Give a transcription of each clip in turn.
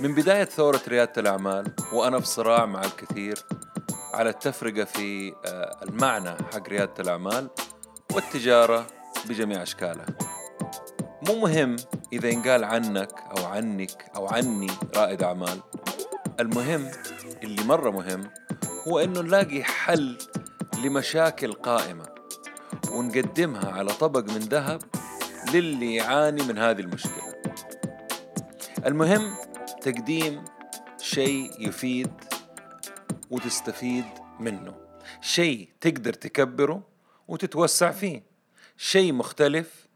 من بداية ثورة ريادة الأعمال وأنا في صراع مع الكثير على التفرقة في آه، المعنى حق ريادة الأعمال والتجارة بجميع أشكالها مو مهم إذا ينقال عنك أو عنك أو عني رائد أعمال. المهم اللي مرة مهم هو إنه نلاقي حل لمشاكل قائمة ونقدمها على طبق من ذهب للي يعاني من هذه المشكلة. المهم تقديم شيء يفيد وتستفيد منه. شيء تقدر تكبره وتتوسع فيه. شيء مختلف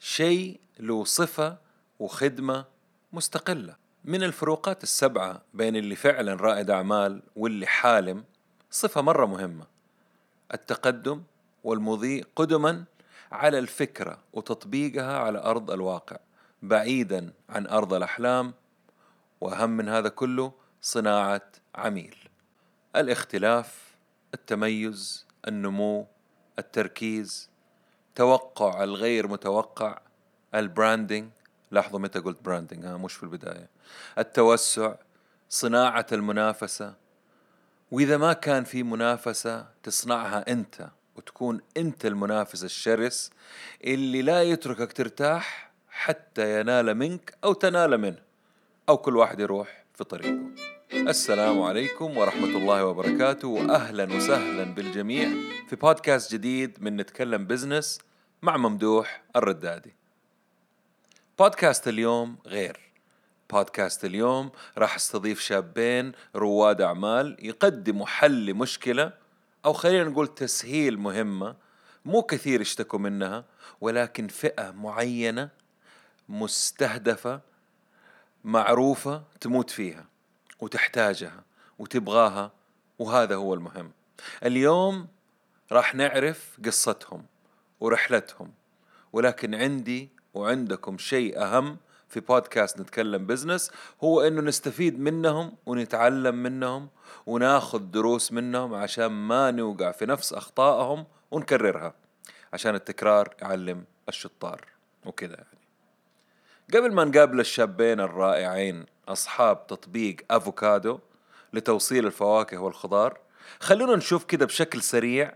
شيء له صفة وخدمة مستقلة. من الفروقات السبعة بين اللي فعلا رائد أعمال واللي حالم صفة مرة مهمة. التقدم والمضي قدما على الفكرة وتطبيقها على أرض الواقع بعيدا عن أرض الأحلام وأهم من هذا كله صناعة عميل. الاختلاف التميز النمو التركيز توقع الغير متوقع ال branding لاحظوا متى قلت branding ها مش في البداية. التوسع صناعة المنافسة. وإذا ما كان في منافسة تصنعها أنت وتكون أنت المنافس الشرس اللي لا يتركك ترتاح حتى ينال منك أو تنال منه. أو كل واحد يروح في طريقه. السلام عليكم ورحمة الله وبركاته وأهلا وسهلا بالجميع في بودكاست جديد من نتكلم بزنس مع ممدوح الردادي. بودكاست اليوم غير. بودكاست اليوم راح استضيف شابين رواد أعمال يقدموا حل لمشكلة أو خلينا نقول تسهيل مهمة مو كثير اشتكوا منها ولكن فئة معينة مستهدفة معروفة تموت فيها وتحتاجها وتبغاها وهذا هو المهم. اليوم راح نعرف قصتهم ورحلتهم ولكن عندي وعندكم شيء أهم في بودكاست نتكلم بزنس هو إنه نستفيد منهم ونتعلم منهم وناخذ دروس منهم عشان ما نوقع في نفس أخطائهم ونكررها عشان التكرار يعلم الشطار وكذا. يعني قبل ما نقابل الشابين الرائعين أصحاب تطبيق أفوكادو لتوصيل الفواكه والخضار خلونا نشوف كده بشكل سريع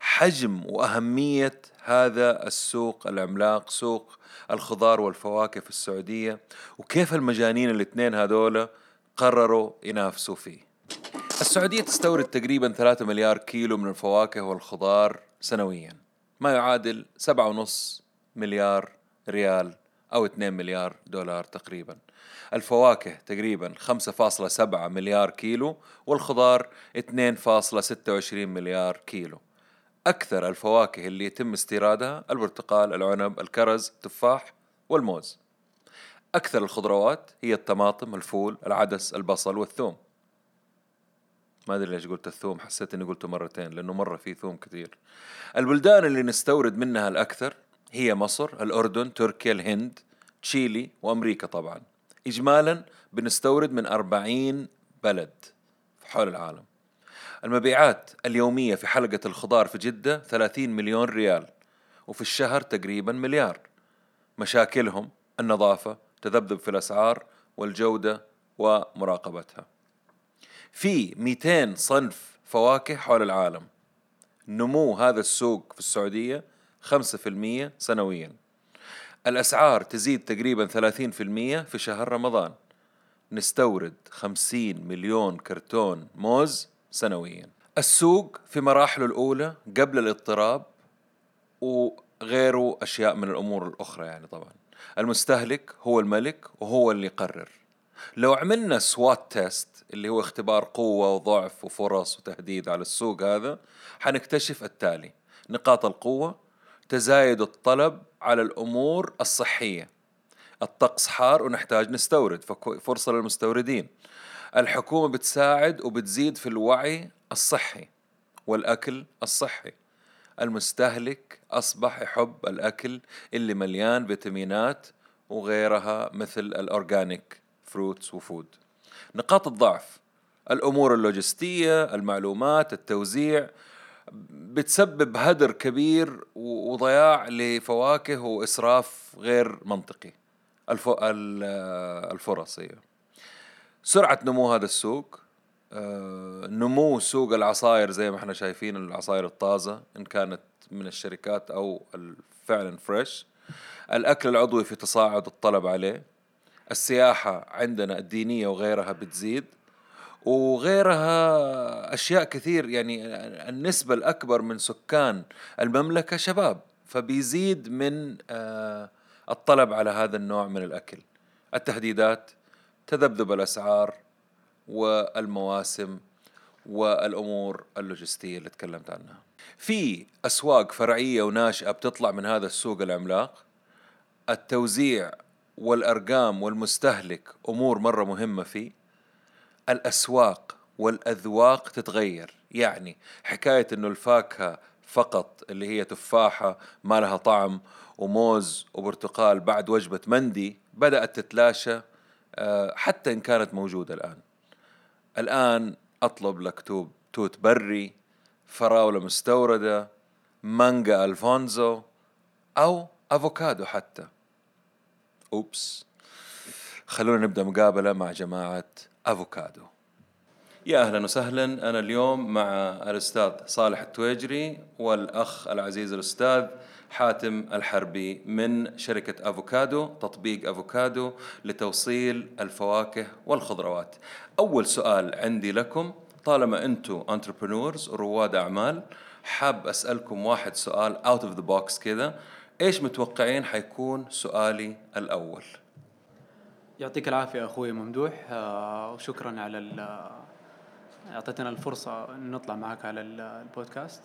حجم وأهمية هذا السوق العملاق سوق الخضار والفواكه في السعودية وكيف المجانين الاثنين هذولا قرروا ينافسوا فيه. السعودية تستورد تقريبا 3 مليار كيلو من الفواكه والخضار سنويا ما يعادل 7.5 مليار ريال أو 2 مليار دولار تقريبا. الفواكه تقريبا 5.7 مليار كيلو والخضار 2.26 مليار كيلو. أكثر الفواكه اللي يتم استيرادها البرتقال العنب الكرز التفاح والموز. أكثر الخضروات هي الطماطم الفول العدس البصل والثوم. ما أدري ليش قلت الثوم حسيت إني قلته مرتين لأنه مرة في ثوم كثير. البلدان اللي نستورد منها الأكثر هي مصر الأردن تركيا الهند تشيلي وأمريكا طبعا. إجمالا بنستورد من أربعين بلد حول العالم. المبيعات اليومية في حلقة الخضار في جدة 30 مليون ريال وفي الشهر تقريبا مليار. مشاكلهم النظافة تذبذب في الأسعار والجودة ومراقبتها. في 200 صنف فواكه حول العالم. نمو هذا السوق في السعودية 5% سنويا. الأسعار تزيد تقريبا 30% في شهر رمضان. نستورد 50 مليون كرتون موز سنويا. السوق في مراحله الأولى قبل الاضطراب وغيره أشياء من الأمور الأخرى يعني طبعا. المستهلك هو الملك وهو اللي يقرر. لو عملنا SWOT test اللي هو اختبار قوة وضعف وفرص وتهديد على السوق هذا حنكتشف التالي. نقاط القوة تزايد الطلب على الأمور الصحية. الطقس حار ونحتاج نستورد فرصة للمستوردين. الحكومة بتساعد وبتزيد في الوعي الصحي والأكل الصحي. المستهلك أصبح يحب الأكل اللي مليان فيتامينات وغيرها مثل ال organic fruits و food. نقاط الضعف الأمور اللوجستية المعلومات التوزيع بتسبب هدر كبير وضياع لفواكه وإسراف غير منطقي. الف... ال- الفرص أيوه سرعة نمو هذا السوق آه، نمو سوق العصائر زي ما إحنا شايفين العصائر الطازة إن كانت من الشركات أو فعلا فريش الأكل العضوي في تصاعد الطلب عليه. السياحة عندنا الدينية وغيرها بتزيد. وغيرها أشياء كثير يعني النسبة الأكبر من سكان المملكة شباب فبيزيد من آه، الطلب على هذا النوع من الأكل التهديدات تذبذب الأسعار والمواسم والأمور اللوجستية اللي تكلمت عنها. في أسواق فرعية وناشئة بتطلع من هذا السوق العملاق التوزيع والأرقام والمستهلك أمور مرة مهمة فيه. الأسواق والأذواق تتغير، يعني حكاية إنه الفاكهة فقط اللي هي تفاحة ما لها طعم وموز وبرتقال بعد وجبة مندي بدأت تتلاشى آه، حتى إن كانت موجودة الآن. الآن أطلب لك توت بري فراولة مستوردة مانجا ألفونزو أو أفوكادو حتى. Oops. خلونا نبدأ مقابلة مع جماعة أفوكادو يا أهلا وسهلا. أنا اليوم مع الأستاذ صالح التويجري والأخ العزيز الأستاذ حاتم الحربي من شركة أفوكادو تطبيق أفوكادو لتوصيل الفواكه والخضروات. أول سؤال عندي لكم طالما أنتم entrepreneurs ورواد أعمال حاب أسألكم واحد سؤال out of the box كذا إيش متوقعين حيكون سؤالي الأول؟ يعطيك العافية أخوي ممدوح. آه، وشكرا على ال- أعطيتنا الفرصة أن نطلع معك على ال- البودكاست.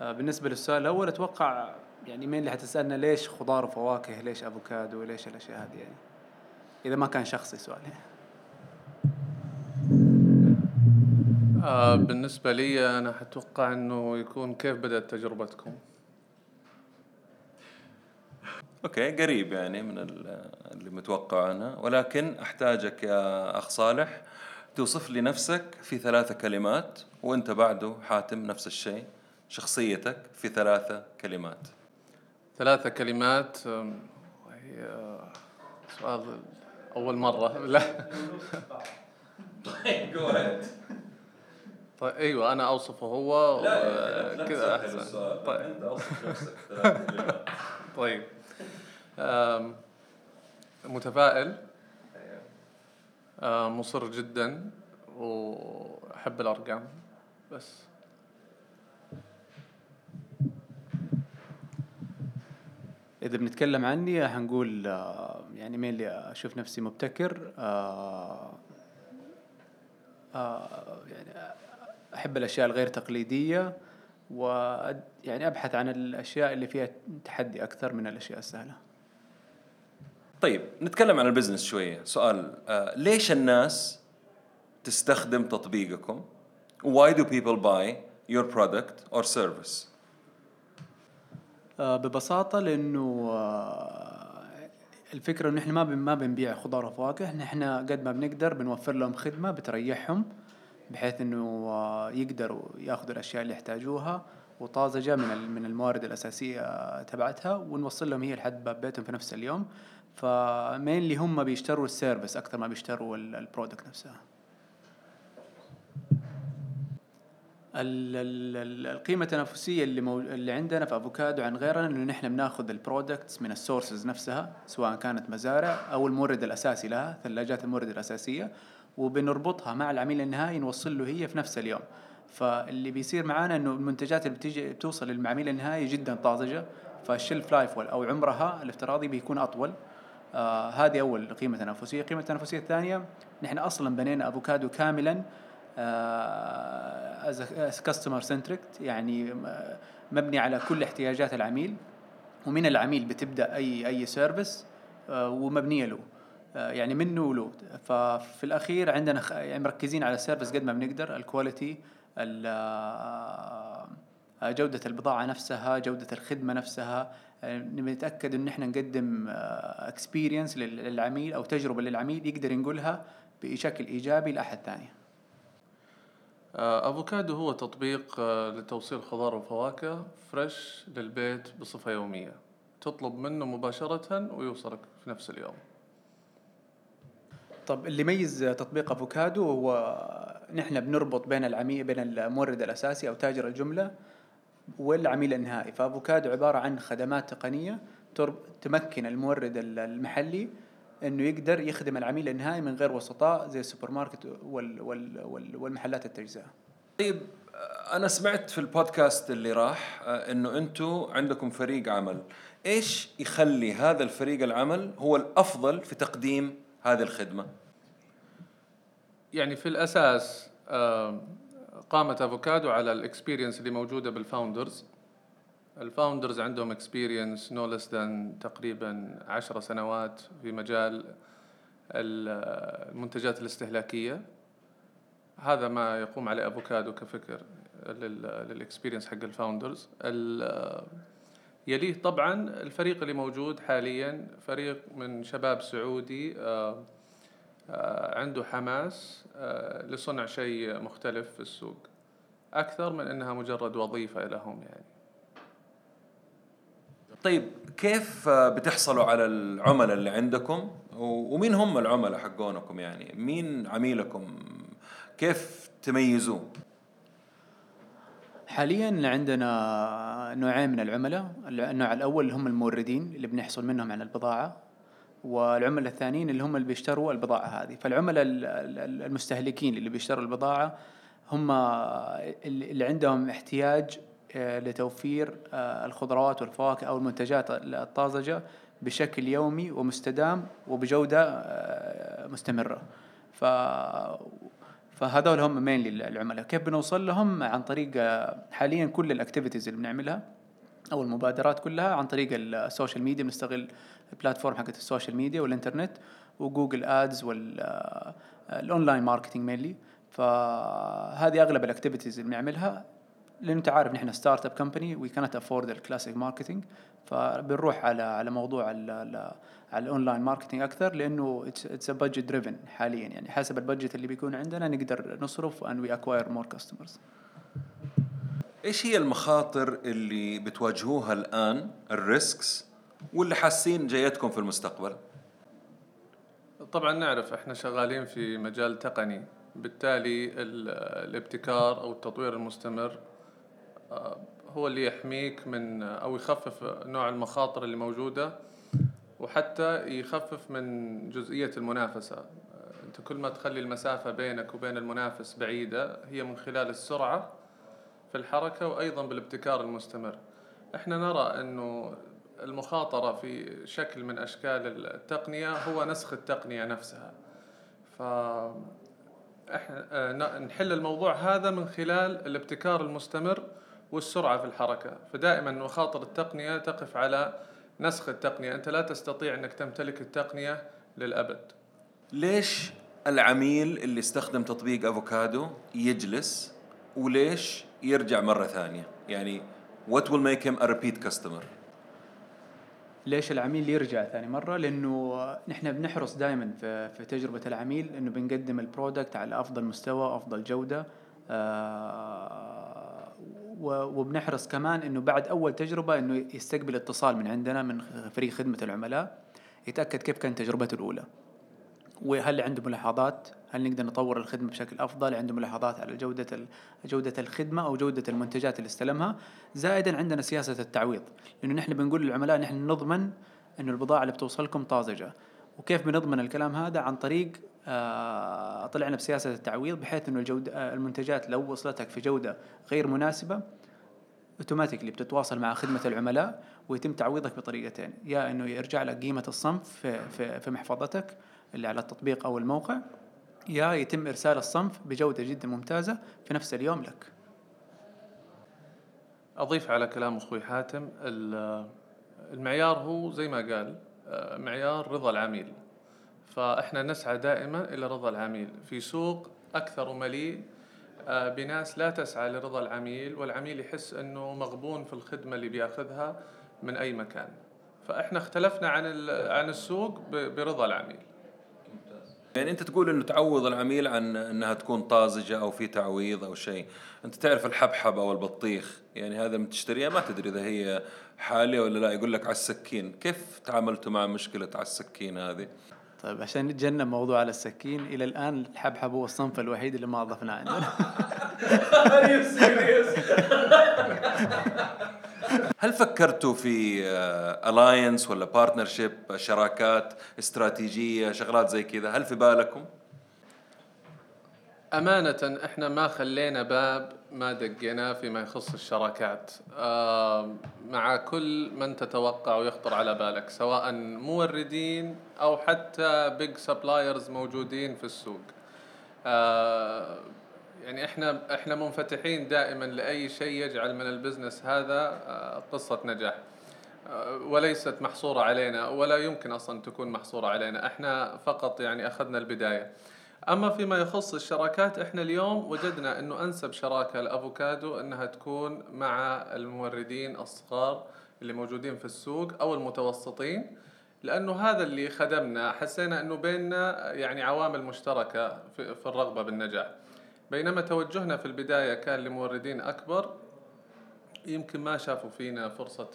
آه، بالنسبة للسؤال الأول أتوقع يعني مين اللي حتسألنا؟ ليش خضار وفواكه؟ ليش أفوكادو؟ ليش الأشياء هذه يعني؟ إذا ما كان شخصي سؤال آه بالنسبة لي أنا حتوقع إنه يكون كيف بدأت تجربتكم؟ أوكي قريب يعني من ال- اللي متوقع أنا. ولكن أحتاجك يا أخ صالح توصف لي نفسك في ثلاثة كلمات وأنت بعده حاتم نفس الشيء شخصيتك في ثلاثة كلمات. ثلاثة كلمات هي سؤال أول مرة. لا. طيب أيوة أنا أوصفه هو كذا أحسن. طيب. طيب. متفائل. مصر جدا وأحب الأرقام بس. إذا بنتكلم عني حنقول يعني مين اللي أشوف نفسي مبتكر؟ يعني أحب الأشياء الغير تقليدية ويعني أبحث عن الأشياء اللي فيها تحدي أكثر من الأشياء السهلة. طيب نتكلم عن البزنس شوية. سؤال آه ليش الناس تستخدم تطبيقكم؟ Why do people buy your product or service? آه، ببساطة لأنه آه، الفكرة إنه إحنا ما ما بنبيع خضار وفواكه، نحن قد ما بنقدر بنوفر لهم خدمة بتريحهم بحيث إنه آه، يقدروا يأخذوا الأشياء اللي يحتاجوها. وطازجة من من الموارد الأساسية تبعتها ونوصل لهم هي لحد باب بيتهم في نفس اليوم، فمين هم بيشتروا ال service أكثر ما بيشتروا ال- ال product نفسها. ال- ال- ال- القيمة التنافسية اللي مو... اللي عندنا في أفوكادو عن غيرنا إنه نحن بناخذ ال products من ال sources نفسها سواء كانت مزارع أو المورد الأساسي لها ثلاجات المورد الأساسية وبنربطها مع العميل النهائي نوصل له هي في نفس اليوم فاللي بيصير معانا إنه المنتجات اللي بتيجي بتوصل للعميل النهائي جدا طازجة فال shelf life أو عمرها الافتراضي بيكون أطول آه هذه أول قيمة تنافسية، القيمة التنافسية الثانية نحن أصلا بنينا أفوكادو كاملا as customer centric يعني مبني على كل احتياجات العميل. ومن العميل بتبدأ أي أي service ومبنية له آه، يعني منه له. ففي الأخير عندنا خ- يعني مركزين على ال service قد ما بنقدر ال quality ال- آه، جودة البضاعة نفسها جودة الخدمة نفسها آه، نبي نتأكد إن إحنا نقدم experience للعميل أو تجربة للعميل يقدر ينقلها بشكل إيجابي لأحد ثاني. آه، أفوكادو هو تطبيق آه، لتوصيل خضار وفواكه فريش للبيت بصفة يومية. تطلب منه مباشرة ويوصلك في نفس اليوم. طب اللي يميز تطبيق أفوكادو هو نحن بنربط بين العميل بين المورد الأساسي أو تاجر الجملة والعميل النهائي. فأفوكادو عبارة عن خدمات تقنية تمكن المورد ال- المحلي إنه يقدر يخدم العميل النهائي من غير وسطاء زي السوبر ماركت وال وال وال والمحلات التجزئة. طيب أنا سمعت في البودكاست اللي راح آه، إنه أنتم عندكم فريق عمل. إيش يخلي هذا الفريق العمل هو الأفضل في تقديم هذه الخدمة؟ يعني في الأساس قامت افوكادو على ال experience اللي موجودة بال founders ال founders عندهم experience no less than تقريبا عشر سنوات في مجال ال- المنتجات الاستهلاكية. هذا ما يقوم عليه افوكادو كفكر لل experience حق ال founders ال- يليه طبعا الفريق اللي موجود حاليا فريق من شباب سعودي آه، عنده حماس آه، لصنع شيء مختلف في السوق. أكثر من أنها مجرد وظيفة لهم يعني. طيب كيف آه، بتحصلوا على العملاء اللي عندكم؟ ومين هم العملاء حقونكم يعني؟ مين عميلكم؟ كيف تميزوه؟ حاليا عندنا نوعين من العملاء. النوع الأول اللي هم الموردين اللي بنحصل منهم على البضاعة. والعملاء الثانيين اللي هم اللي بيشتروا البضاعة هذه. فالعملاء ال- ال- المستهلكين اللي بيشتروا البضاعة هم اللي عندهم احتياج آه، لتوفير آه، الخضروات والفواكه أو المنتجات الطازجة بشكل يومي ومستدام وبجودة آه، مستمرة. ف فهذول هم مين العملاء. كيف بنوصل لهم؟ عن طريق حاليا كل ال activities اللي بنعملها. أو المبادرات كلها عن طريق ال social media بنستغل ال platform حقت ال social media والانترنت و Google Ads وال online marketing mainly فهذه أغلب ال activities اللي بنعملها. لأن أنت عارف نحن ستارت اب كمباني وي كانت افورد الكلاسيك ماركتنج فبنروح على على موضوع على ال online marketing أكثر لأنه it's a budget driven حاليا. يعني حسب ال budget اللي بيكون عندنا نقدر نصرف and we acquire more customers. إيش هي المخاطر اللي بتواجهوها الآن ال risks واللي حاسين جايتكم في المستقبل؟ طبعا نعرف إحنا شغالين في مجال تقني بالتالي ال- الابتكار أو التطوير المستمر آه، هو اللي يحميك من أو يخفف نوع المخاطر اللي موجودة وحتى يخفف من جزئية المنافسة. آه، أنت كل ما تخلي المسافة بينك وبين المنافس بعيدة هي من خلال السرعة في الحركة وأيضا بالابتكار المستمر. إحنا نرى إنه المخاطرة في شكل من أشكال التقنية هو نسخ التقنية نفسها. ف إحنا آه، نحل الموضوع هذا من خلال الابتكار المستمر والسرعة في الحركة. فدائما مخاطر التقنية تقف على نسخ التقنية. أنت لا تستطيع إنك تمتلك التقنية للأبد. ليش العميل اللي استخدم تطبيق أفوكادو يجلس؟ وليش يرجع مرة ثانية. يعني what will make him a repeat customer? ليش العميل يرجع ثاني مرة؟ لأنه نحن بنحرص دائما في, في تجربة العميل إنه بنقدم البرودكت على أفضل مستوى أفضل جودة. آه، وبنحرص كمان إنه بعد أول تجربة إنه يستقبل اتصال من عندنا من فريق خدمة العملاء يتأكد كيف كانت تجربته الأولى. وهل عنده ملاحظات؟ هل نقدر نطور الخدمة بشكل أفضل عنده ملاحظات على جودة ال- جودة الخدمة أو جودة المنتجات اللي استلمها زائدا عندنا سياسة التعويض. لأنه نحن بنقول للعملاء نحن نضمن أنه البضاعة اللي بتوصلكم طازجة. وكيف بنضمن الكلام هذا؟ عن طريق آه طلعنا بسياسة التعويض بحيث أنه الجودة آه المنتجات لو وصلتك في جودة غير مناسبة اوتوماتيكلي بتتواصل مع خدمة العملاء ويتم تعويضك بطريقتين. يا إنه يرجع لك قيمة الصنف في, في محفظتك اللي على التطبيق أو الموقع يا يتم إرسال الصنف بجودة جدا ممتازة في نفس اليوم لك. أضيف على كلام أخوي حاتم ال- المعيار هو زي ما قال آه، معيار رضا العميل. فإحنا نسعى دائما إلى رضا العميل. في سوق أكثر مليء آه، بناس لا تسعى لرضا العميل والعميل يحس أنه مغبون في الخدمة اللي بيأخذها من أي مكان. فإحنا اختلفنا عن عن السوق برضا العميل. يعني أنت تقول إنه تعوض العميل عن إنها تكون طازجة أو في تعويض أو شيء. أنت تعرف الحبحب أو البطيخ يعني هذا لما تشتريها؟ ما تدري إذا هي حالية ولا لا. يقول لك على السكين. كيف تعاملتوا مع مشكلة على السكين هذه؟ طيب عشان نتجنب موضوع على السكين إلى الآن الحبحب هو الصنف الوحيد اللي ما أضفناه. عندنا هل فكرتوا في alliance ولا partnership شراكات استراتيجية شغلات زي كذا؟ هل في بالكم؟ أمانة إحنا ما خلينا باب ما دقيناه فيما يخص الشراكات. آه مع كل من تتوقع ويخطر على بالك سواء موردين أو حتى big suppliers موجودين في السوق. آه يعني إحنا إحنا منفتحين دائما لأي شيء يجعل من البزنس هذا آه قصة نجاح. آه وليست محصورة علينا ولا يمكن أصلا تكون محصورة علينا. إحنا فقط يعني أخذنا البداية. أما فيما يخص الشراكات إحنا اليوم وجدنا إنه أنسب شراكة لافوكادو إنها تكون مع الموردين الصغار اللي موجودين في السوق أو المتوسطين لأنه هذا اللي خدمنا. حسينا إنه بيننا يعني عوامل مشتركة في الرغبة بالنجاح. بينما توجهنا في البداية كان لموردين أكبر يمكن ما شافوا فينا فرصة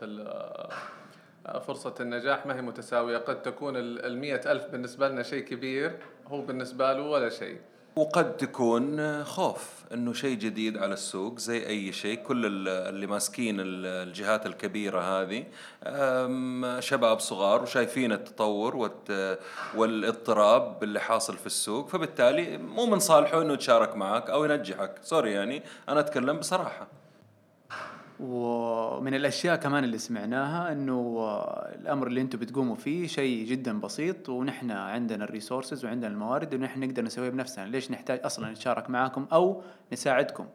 فرصة النجاح ما هي متساوية. قد تكون المية ألف بالنسبة لنا شيء كبير هو بالنسبة له ولا شيء. وقد تكون خوف إنه شيء جديد على السوق زي أي شيء. كل اللي ماسكين الجهات الكبيرة هذه شباب صغار وشايفين التطور والاضطراب اللي حاصل في السوق. فبالتالي مو من صالحه إنه يتشارك معك أو ينجحك. sorry يعني أنا أتكلم بصراحة. ومن الأشياء كمان اللي سمعناها إنه الأمر اللي أنتم بتقوموا فيه شيء جدا بسيط ونحن عندنا ال resources وعندنا الموارد ونحن نقدر نسويها بنفسنا. ليش نحتاج أصلا نتشارك معاكم أو نساعدكم؟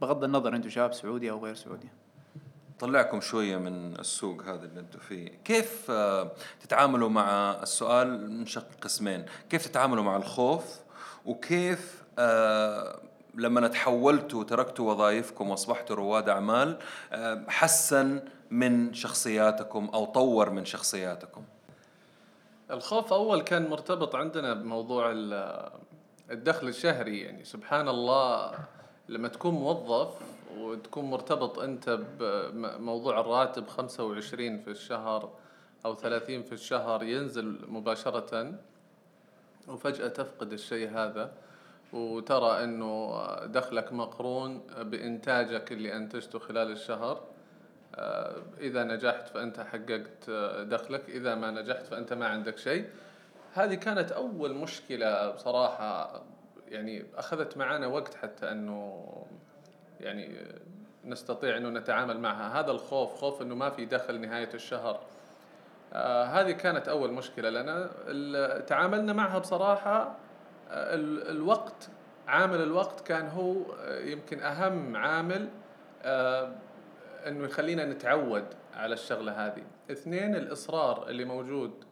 بغض النظر أنتم شباب سعودي أو غير سعودي. طلعكم شوية من السوق هذا اللي أنتم فيه. كيف تتعاملوا مع السؤال؟ منشق قسمين. كيف تتعاملوا مع الخوف؟ وكيف لما تحولتوا وتركتوا وظائفكم واصبحتوا رواد أعمال حسن من شخصياتكم أو طور من شخصياتكم. الخوف أول كان مرتبط عندنا بموضوع الدخل الشهري. يعني سبحان الله لما تكون موظف وتكون مرتبط أنت بموضوع الراتب 25 في الشهر أو 30 في الشهر ينزل مباشرة وفجأة تفقد الشيء هذا. وترى إنه دخلك مقرون بإنتاجك اللي أنتجته خلال الشهر. إذا نجحت فأنت حققت دخلك إذا ما نجحت فأنت ما عندك شيء. هذه كانت أول مشكلة بصراحة يعني أخذت معنا وقت حتى إنه يعني نستطيع إنه نتعامل معها. هذا الخوف خوف إنه ما في دخل نهاية الشهر. آه هذه كانت أول مشكلة لنا. تعاملنا معها بصراحة الوقت عامل الوقت كان هو يمكن أهم عامل إنه يخلينا نتعود على الشغلة هذه. اثنين الإصرار اللي موجود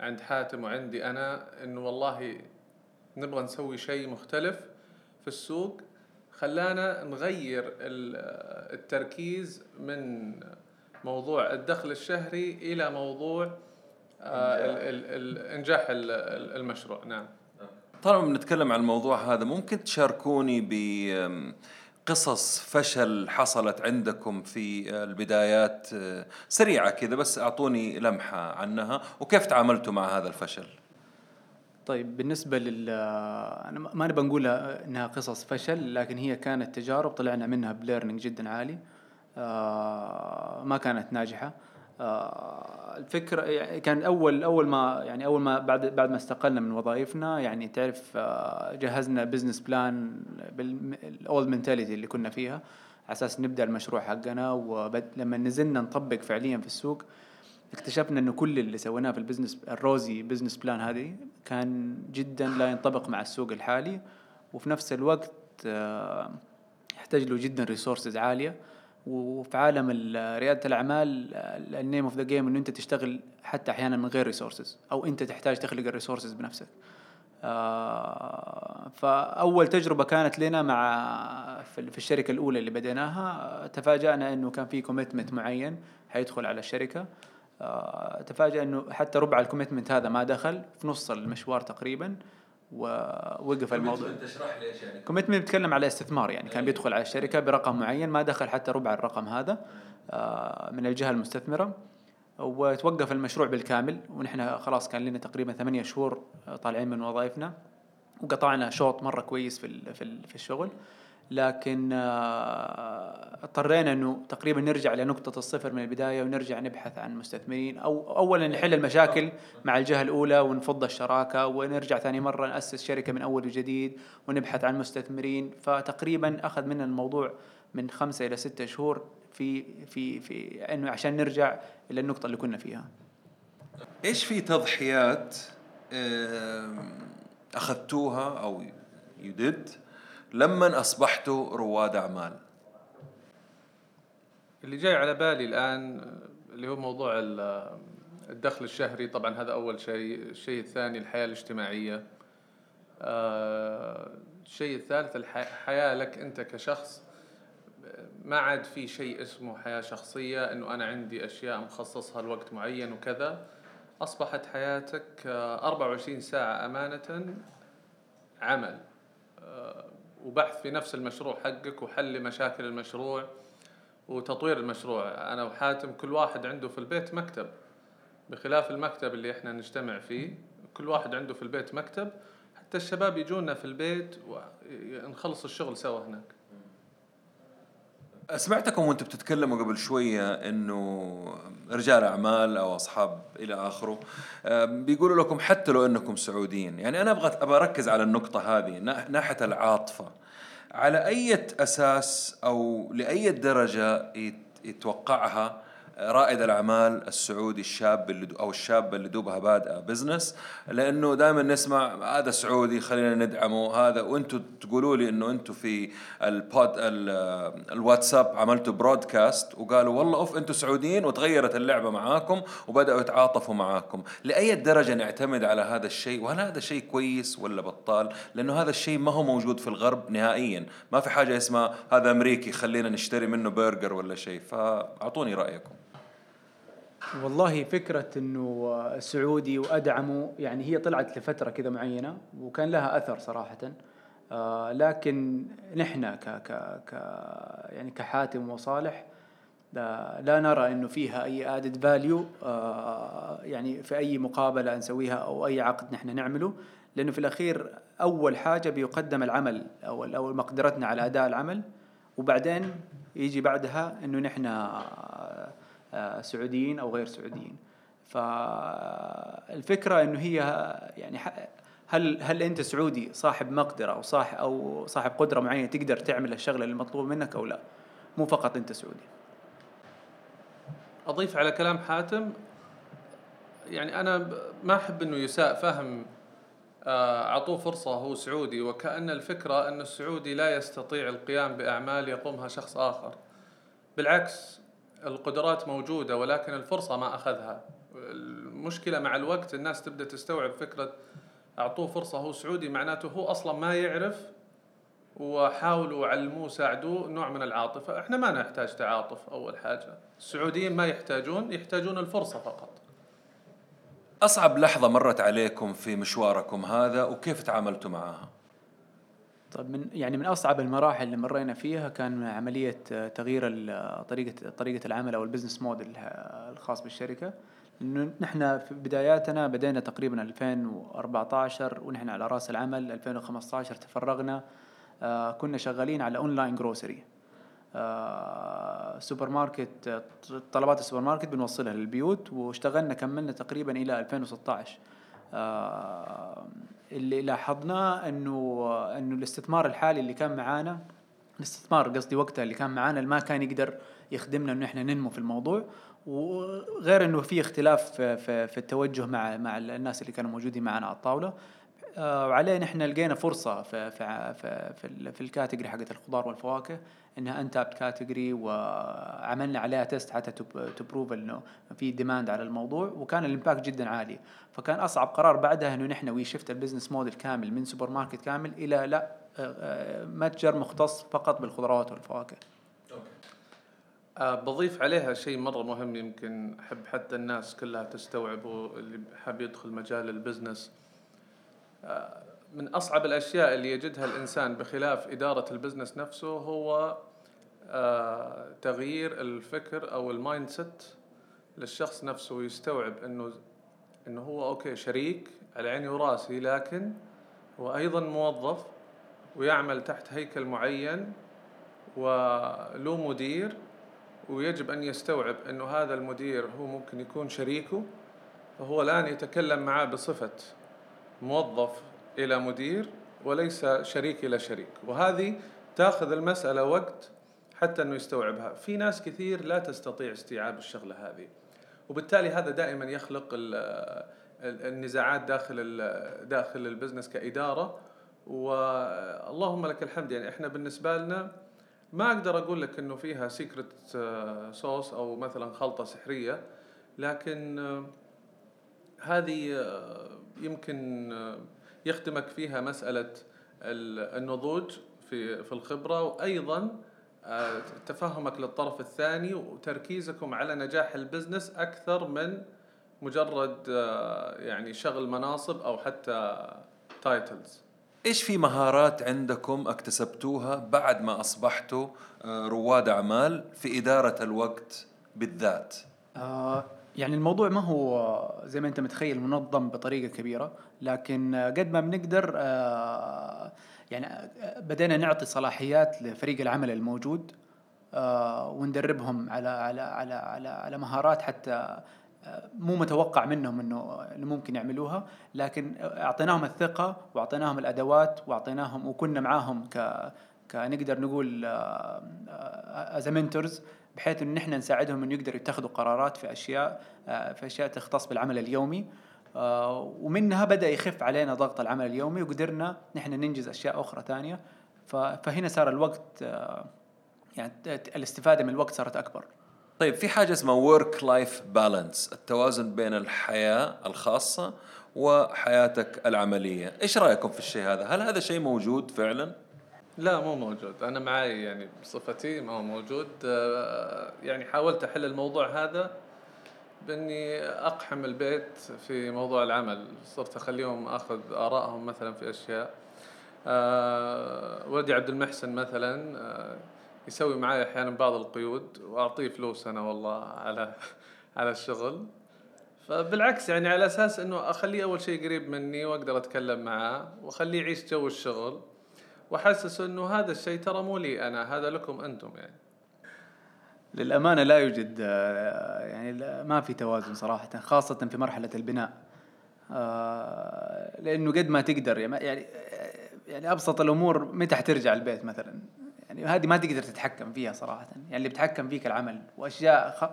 عند حاتم وعندي أنا إنه والله نبغى نسوي شيء مختلف في السوق خلانا نغير التركيز من موضوع الدخل الشهري إلى موضوع إنجاح. المشروع. نعم. طالما بنتكلم عن الموضوع هذا ممكن تشاركوني بقصص فشل حصلت عندكم في البدايات سريعة كذا بس أعطوني لمحة عنها وكيف تعاملتوا مع هذا الفشل؟ طيب بالنسبة لل أنا ما نبغى نقول إنها قصص فشل لكن هي كانت تجارب طلعنا منها ب learning جدا عالي ما كانت ناجحة. الفكرة يعني كان أول أول ما يعني أول ما بعد بعد ما استقلنا من وظائفنا يعني تعرف جهزنا business plan بال old mentality اللي كنا فيها على أساس نبدأ المشروع حقنا. ولما نزلنا نطبق فعليا في السوق اكتشفنا إنه كل اللي سويناه في ال business ال rosy business plan هذه كان جدا لا ينطبق مع السوق الحالي. وفي نفس الوقت يحتاج له جدا resources عالية. وفي عالم ريادة الأعمال ال name of the game إنه أنت تشتغل حتى أحيانا من غير resources أو أنت تحتاج تخلق ال resources بنفسك. آه فأول تجربة كانت لنا مع في الشركة الأولى اللي بديناها تفاجأنا إنه كان في commitment معين حيدخل على الشركة. آه تفاجأ إنه حتى ربع ال commitment هذا ما دخل في نص المشوار تقريبا. ووقف الموضوع. تشرح لي إيش يعني؟ commitment بيتكلم على استثمار يعني كان بيدخل على الشركة برقم معين ما دخل حتى ربع الرقم هذا من الجهة المستثمرة. وتوقف المشروع بالكامل ونحن خلاص كان لنا تقريبا ثمانية شهور طالعين من وظائفنا وقطعنا شوط مرة كويس في في الشغل. لكن آه، اضطرينا إنه تقريبا نرجع لنقطة الصفر من البداية ونرجع نبحث عن مستثمرين أو اولا نحل المشاكل مع الجهة الأولى ونفض الشراكة ونرجع ثاني مرة نأسس شركة من أول وجديد ونبحث عن مستثمرين. فتقريبا أخذ منا الموضوع من خمسة إلى ستة شهور في في في إنه عشان نرجع إلى النقطة اللي كنا فيها. إيش في تضحيات آم، أخذتوها أو لما اصبحتوا رواد أعمال. اللي جاي على بالي الآن اللي هو موضوع ال- الدخل الشهري طبعا هذا أول شيء. الشيء الثاني الحياة الاجتماعية. آه، الشيء الثالث الحياة لك أنت كشخص. ما عاد في شيء اسمه حياة شخصية أنه أنا عندي أشياء مخصصها لوقت معين وكذا. أصبحت حياتك آه، 24 ساعة أمانة عمل. آه، وبحث في نفس المشروع حقك وحل مشاكل المشروع وتطوير المشروع. أنا وحاتم كل واحد عنده في البيت مكتب. بخلاف المكتب اللي إحنا نجتمع فيه كل واحد عنده في البيت مكتب حتى الشباب يجونا في البيت ونخلص الشغل سوا هناك. سمعتكم وأنتم بتتكلموا قبل شوية إنه رجال أعمال أو أصحاب إلى آخره بيقولوا لكم حتى لو إنكم سعوديين. يعني أنا أبغى أركز على النقطة هذه نا- ناحية العاطفة. على أي أساس أو لأي درجة يت- يتوقعها رائد الأعمال السعودي الشاب اللي أو الشابه اللي دوبها بادئه business لأنه دائما نسمع هذا سعودي خلينا ندعمه هذا وأنتم تقولوا لي إنه أنتم في ال board ال- الواتساب عملتوا broadcast وقالوا والله أوف أنتم سعوديين وتغيرت اللعبة معاكم وبدأوا يتعاطفوا معاكم. لأي درجة نعتمد على هذا الشيء؟ وهل هذا شيء كويس ولا بطال؟ لأنه هذا الشيء ما هو موجود في الغرب نهائيا. ما في حاجة اسمها هذا أمريكي خلينا نشتري منه برجر ولا شيء. فأعطوني رأيكم. والله فكرة إنه سعودي وأدعمه يعني هي طلعت لفترة كذا معينة وكان لها أثر صراحة. آه لكن نحن ك ك ك يعني كحاتم وصالح لا, لا نرى إنه فيها أي ادد فاليو آه يعني في أي مقابلة نسويها أو أي عقد نحن نعمله. لأنه في الأخير أول حاجة بيقدم العمل أو مقدرتنا على أداء العمل. وبعدين يجي بعدها إنه نحن آه، آه، سعوديين أو غير سعوديين. فالفكرة إنه هي يعني هل هل أنت سعودي صاحب مقدرة أو صاحب أو صاحب قدرة معينة تقدر تعمل الشغلة اللي مطلوب منك أو لا؟ مو فقط أنت سعودي. أضيف على كلام حاتم. يعني أنا ما أحب إنه يساء فهم آه، اعطوه فرصة هو سعودي وكأن الفكرة ان السعودي لا يستطيع القيام بأعمال يقومها شخص آخر. بالعكس القدرات موجودة ولكن الفرصة ما أخذها. المشكلة مع الوقت الناس تبدأ تستوعب فكرة أعطوه فرصة هو سعودي معناته هو أصلا ما يعرف وحاولوا علموه ساعدوه نوع من العاطفة. إحنا ما نحتاج تعاطف أول حاجة. السعوديين ما يحتاجون يحتاجون الفرصة فقط. أصعب لحظة مرت عليكم في مشواركم هذا وكيف تعاملتوا معها؟ طيب من يعني من أصعب المراحل اللي مرينا فيها كان عملية آه، تغيير ال- طريقة طريقة العمل أو البزنس موديل آه، الخاص بالشركة. إنه نحن في بداياتنا بدينا تقريبا 2014 ونحن على رأس العمل 2015 تفرغنا آه، كنا شغالين على online grocery سوبر ماركت آه، طلبات السوبر ماركت بنوصلها للبيوت واشتغلنا كملنا تقريبا إلى 2016 آه، اللي لاحظناه إنه إنه الاستثمار الحالي اللي كان معانا الاستثمار قصدي وقتها اللي كان معانا ما كان يقدر يخدمنا إنه إحنا ننمو في الموضوع. وغير إنه في اختلاف في, في, في التوجه مع مع الناس اللي كانوا موجودين معنا على الطاولة. آه، وعليه نحن لقينا فرصة في في في في, ال- في ال category حقت الخضار والفواكه. إنها untapped category وعملنا عليها test حتى to prove إنه في demand على الموضوع وكان ال impact جدا عالي. فكان أصعب قرار بعدها إنه نحن we shift ال business model كامل من سوبر ماركت كامل إلى لا آه، آه، متجر مختص فقط بالخضروات والفواكه. آه، بضيف عليها شيء مرة مهم يمكن أحب حتى الناس كلها تستوعبه اللي حاب يدخل مجال ال business من أصعب الأشياء اللي يجدها الإنسان بخلاف إدارة ال business نفسه هو آه، تغيير الفكر أو ال mindset للشخص نفسه ويستوعب إنه إنه هو okay شريك على عيني وراسي لكن هو أيضا موظف ويعمل تحت هيكل معين وله مدير ويجب أن يستوعب إنه هذا المدير هو ممكن يكون شريكه فهو الآن يتكلم معاه بصفة موظف إلى مدير وليس شريك إلى شريك. وهذه تأخذ المسألة وقت حتى إنه يستوعبها. في ناس كثير لا تستطيع استيعاب الشغلة هذه. وبالتالي هذا دائما يخلق النزاعات داخل داخل البزنس كإدارة. واللهم لك الحمد. يعني إحنا بالنسبة لنا ما أقدر أقول لك إنه فيها سيكرت صوص أو مثلا خلطة سحرية. لكن هذه يمكن يخدمك فيها مسألة النضوج في في الخبرة وأيضا تفهمك للطرف الثاني وتركيزكم على نجاح ال business أكثر من مجرد يعني شغل مناصب أو حتى titles إيش في مهارات عندكم اكتسبتوها بعد ما أصبحتوا رواد أعمال في إدارة الوقت بالذات؟ آه يعني الموضوع ما هو زي ما انت متخيل منظم بطريقة كبيرة لكن قد ما بنقدر آه يعني بدينا نعطي صلاحيات لفريق العمل الموجود آه وندربهم على على على على على مهارات حتى مو متوقع منهم إنه إنه ممكن يعملوها. لكن أعطيناهم الثقة وأعطيناهم الأدوات وأعطيناهم وكنا معاهم ك كنقدر نقول as mentors بحيث انه نحن نساعدهم إنه يقدروا يتخذوا قرارات في أشياء في أشياء تختص بالعمل اليومي. ومنها بدأ يخف علينا ضغط العمل اليومي وقدرنا نحن ننجز أشياء أخرى ثانية. فهنا صار الوقت يعني الاستفادة من الوقت صارت أكبر. طيب في حاجة اسمها work life balance التوازن بين الحياة الخاصة وحياتك العملية. إيش رأيكم في الشيء هذا؟ هل هذا شيء موجود فعلا؟ لا مو موجود. أنا معي يعني بصفتي ما هو موجود. آه، يعني حاولت أحل الموضوع هذا بإني أقحم البيت في موضوع العمل. صرت أخليهم آخذ آرائهم مثلا في أشياء. أه ولدي عبد المحسن مثلا أه يسوي معي أحيانا بعض القيود وأعطيه فلوس أنا والله على على الشغل. فبالعكس يعني على أساس إنه أخليه أول شيء قريب مني وأقدر أتكلم معاه وأخليه يعيش جو الشغل. واحسس إنه هذا الشيء ترى مو لي أنا هذا لكم أنتم يعني. للأمانة لا يوجد يعني ما في توازن صراحة خاصة في مرحلة البناء. آه، لأنه قد ما تقدر يعني يعني أبسط الأمور متى حترجع البيت مثلا؟ يعني هذه ما تقدر تتحكم فيها صراحة يعني اللي بتحكم فيك العمل. وأشياء خ...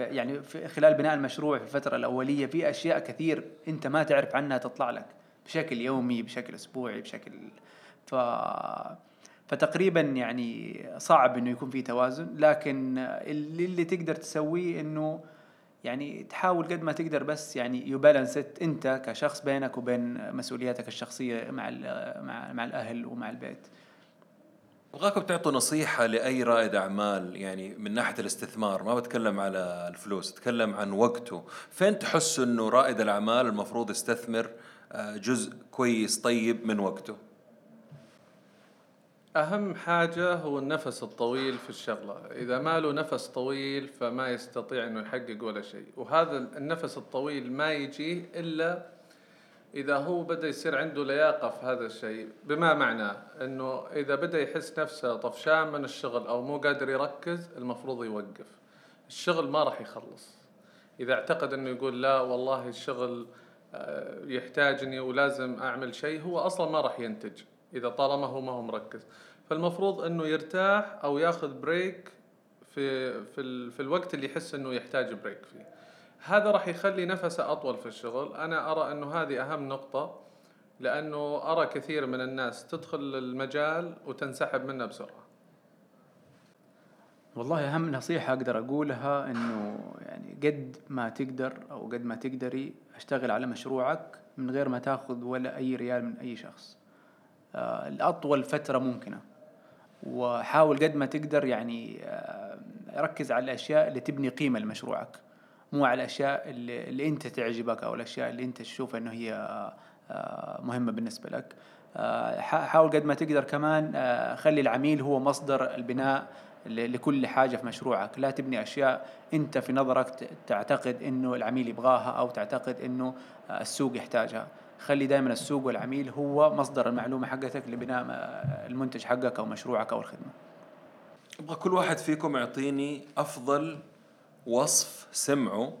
يعني في خلال بناء المشروع في الفترة الأولية في أشياء كثير أنت ما تعرف عنها تطلع لك بشكل يومي بشكل أسبوعي بشكل ف فتقريبا يعني صعب إنه يكون في توازن لكن اللي, اللي تقدر تسويه إنه يعني تحاول قد ما تقدر بس يعني يبالانست أنت كشخص بينك وبين مسؤولياتك الشخصية مع مع مع الأهل ومع البيت. أبغاكم تعطوا نصيحة لأي رائد أعمال يعني من ناحية الاستثمار ما بتكلم على الفلوس أتكلم عن وقته. فين تحس أنه رائد الأعمال المفروض يستثمر آه، جزء كويس طيب من وقته؟ أهم حاجة هو النفس الطويل في الشغلة. إذا ما له نفس طويل فما يستطيع أنه يحقق ولا شيء. وهذا النفس الطويل ما يجي إلا إذا هو بدأ يصير عنده لياقة في هذا الشيء. بما معناه أنه إذا بدأ يحس نفسه طفشان من الشغل أو مو قادر يركز المفروض يوقف. الشغل ما راح يخلص. إذا اعتقد أنه يقول لا والله الشغل آه، يحتاجني ولازم أعمل شيء هو أصلا ما راح ينتج. إذا طالما هو ما هو مركز. فالمفروض أنه يرتاح أو يأخذ break في في, في الوقت اللي يحس أنه يحتاج break فيه. هذا راح يخلي نفسه أطول في الشغل. أنا أرى أنه هذه أهم نقطة لأنه أرى كثير من الناس تدخل المجال وتنسحب منه بسرعة. والله أهم نصيحة أقدر أقولها إنه يعني قد ما تقدر أو قد ما تقدري أشتغل على مشروعك من غير ما تأخذ ولا أي ريال من أي شخص. لأطول فترة ممكنة. وحاول قد ما تقدر يعني آه، ركز على الأشياء اللي تبني قيمة لمشروعك. مو على الأشياء اللي, أنت تعجبك أو الأشياء اللي أنت تشوف إنه هي آه، مهمة بالنسبة لك. آه، حاول قد ما تقدر كمان آه، خلي العميل هو مصدر البناء لكل حاجة في مشروعك. لا تبني أشياء أنت في نظرك تعتقد إنه العميل يبغاها أو تعتقد آه، السوق يحتاجها. خلي دائما السوق والعميل هو مصدر المعلومة حقتك لبناء المنتج حقك أو مشروعك أو الخدمة. أبغى كل واحد فيكم يعطيني أفضل وصف سمعه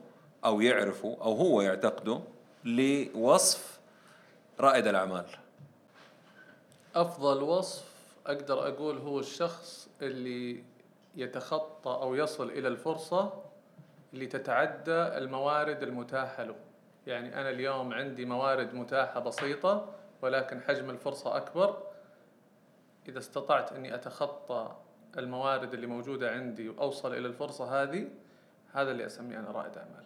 أو يعرفه أو هو يعتقده لوصف رائد الأعمال. أفضل وصف أقدر أقول هو الشخص اللي يتخطى أو يصل إلى الفرصة اللي تتعدى الموارد المتاحة له. يعني أنا اليوم عندي موارد متاحة بسيطة ولكن حجم الفرصة أكبر. إذا استطعت أني أتخطى الموارد اللي موجودة عندي وأوصل إلى الفرصة هذه هذا اللي أسميه أنا رائد أعمال.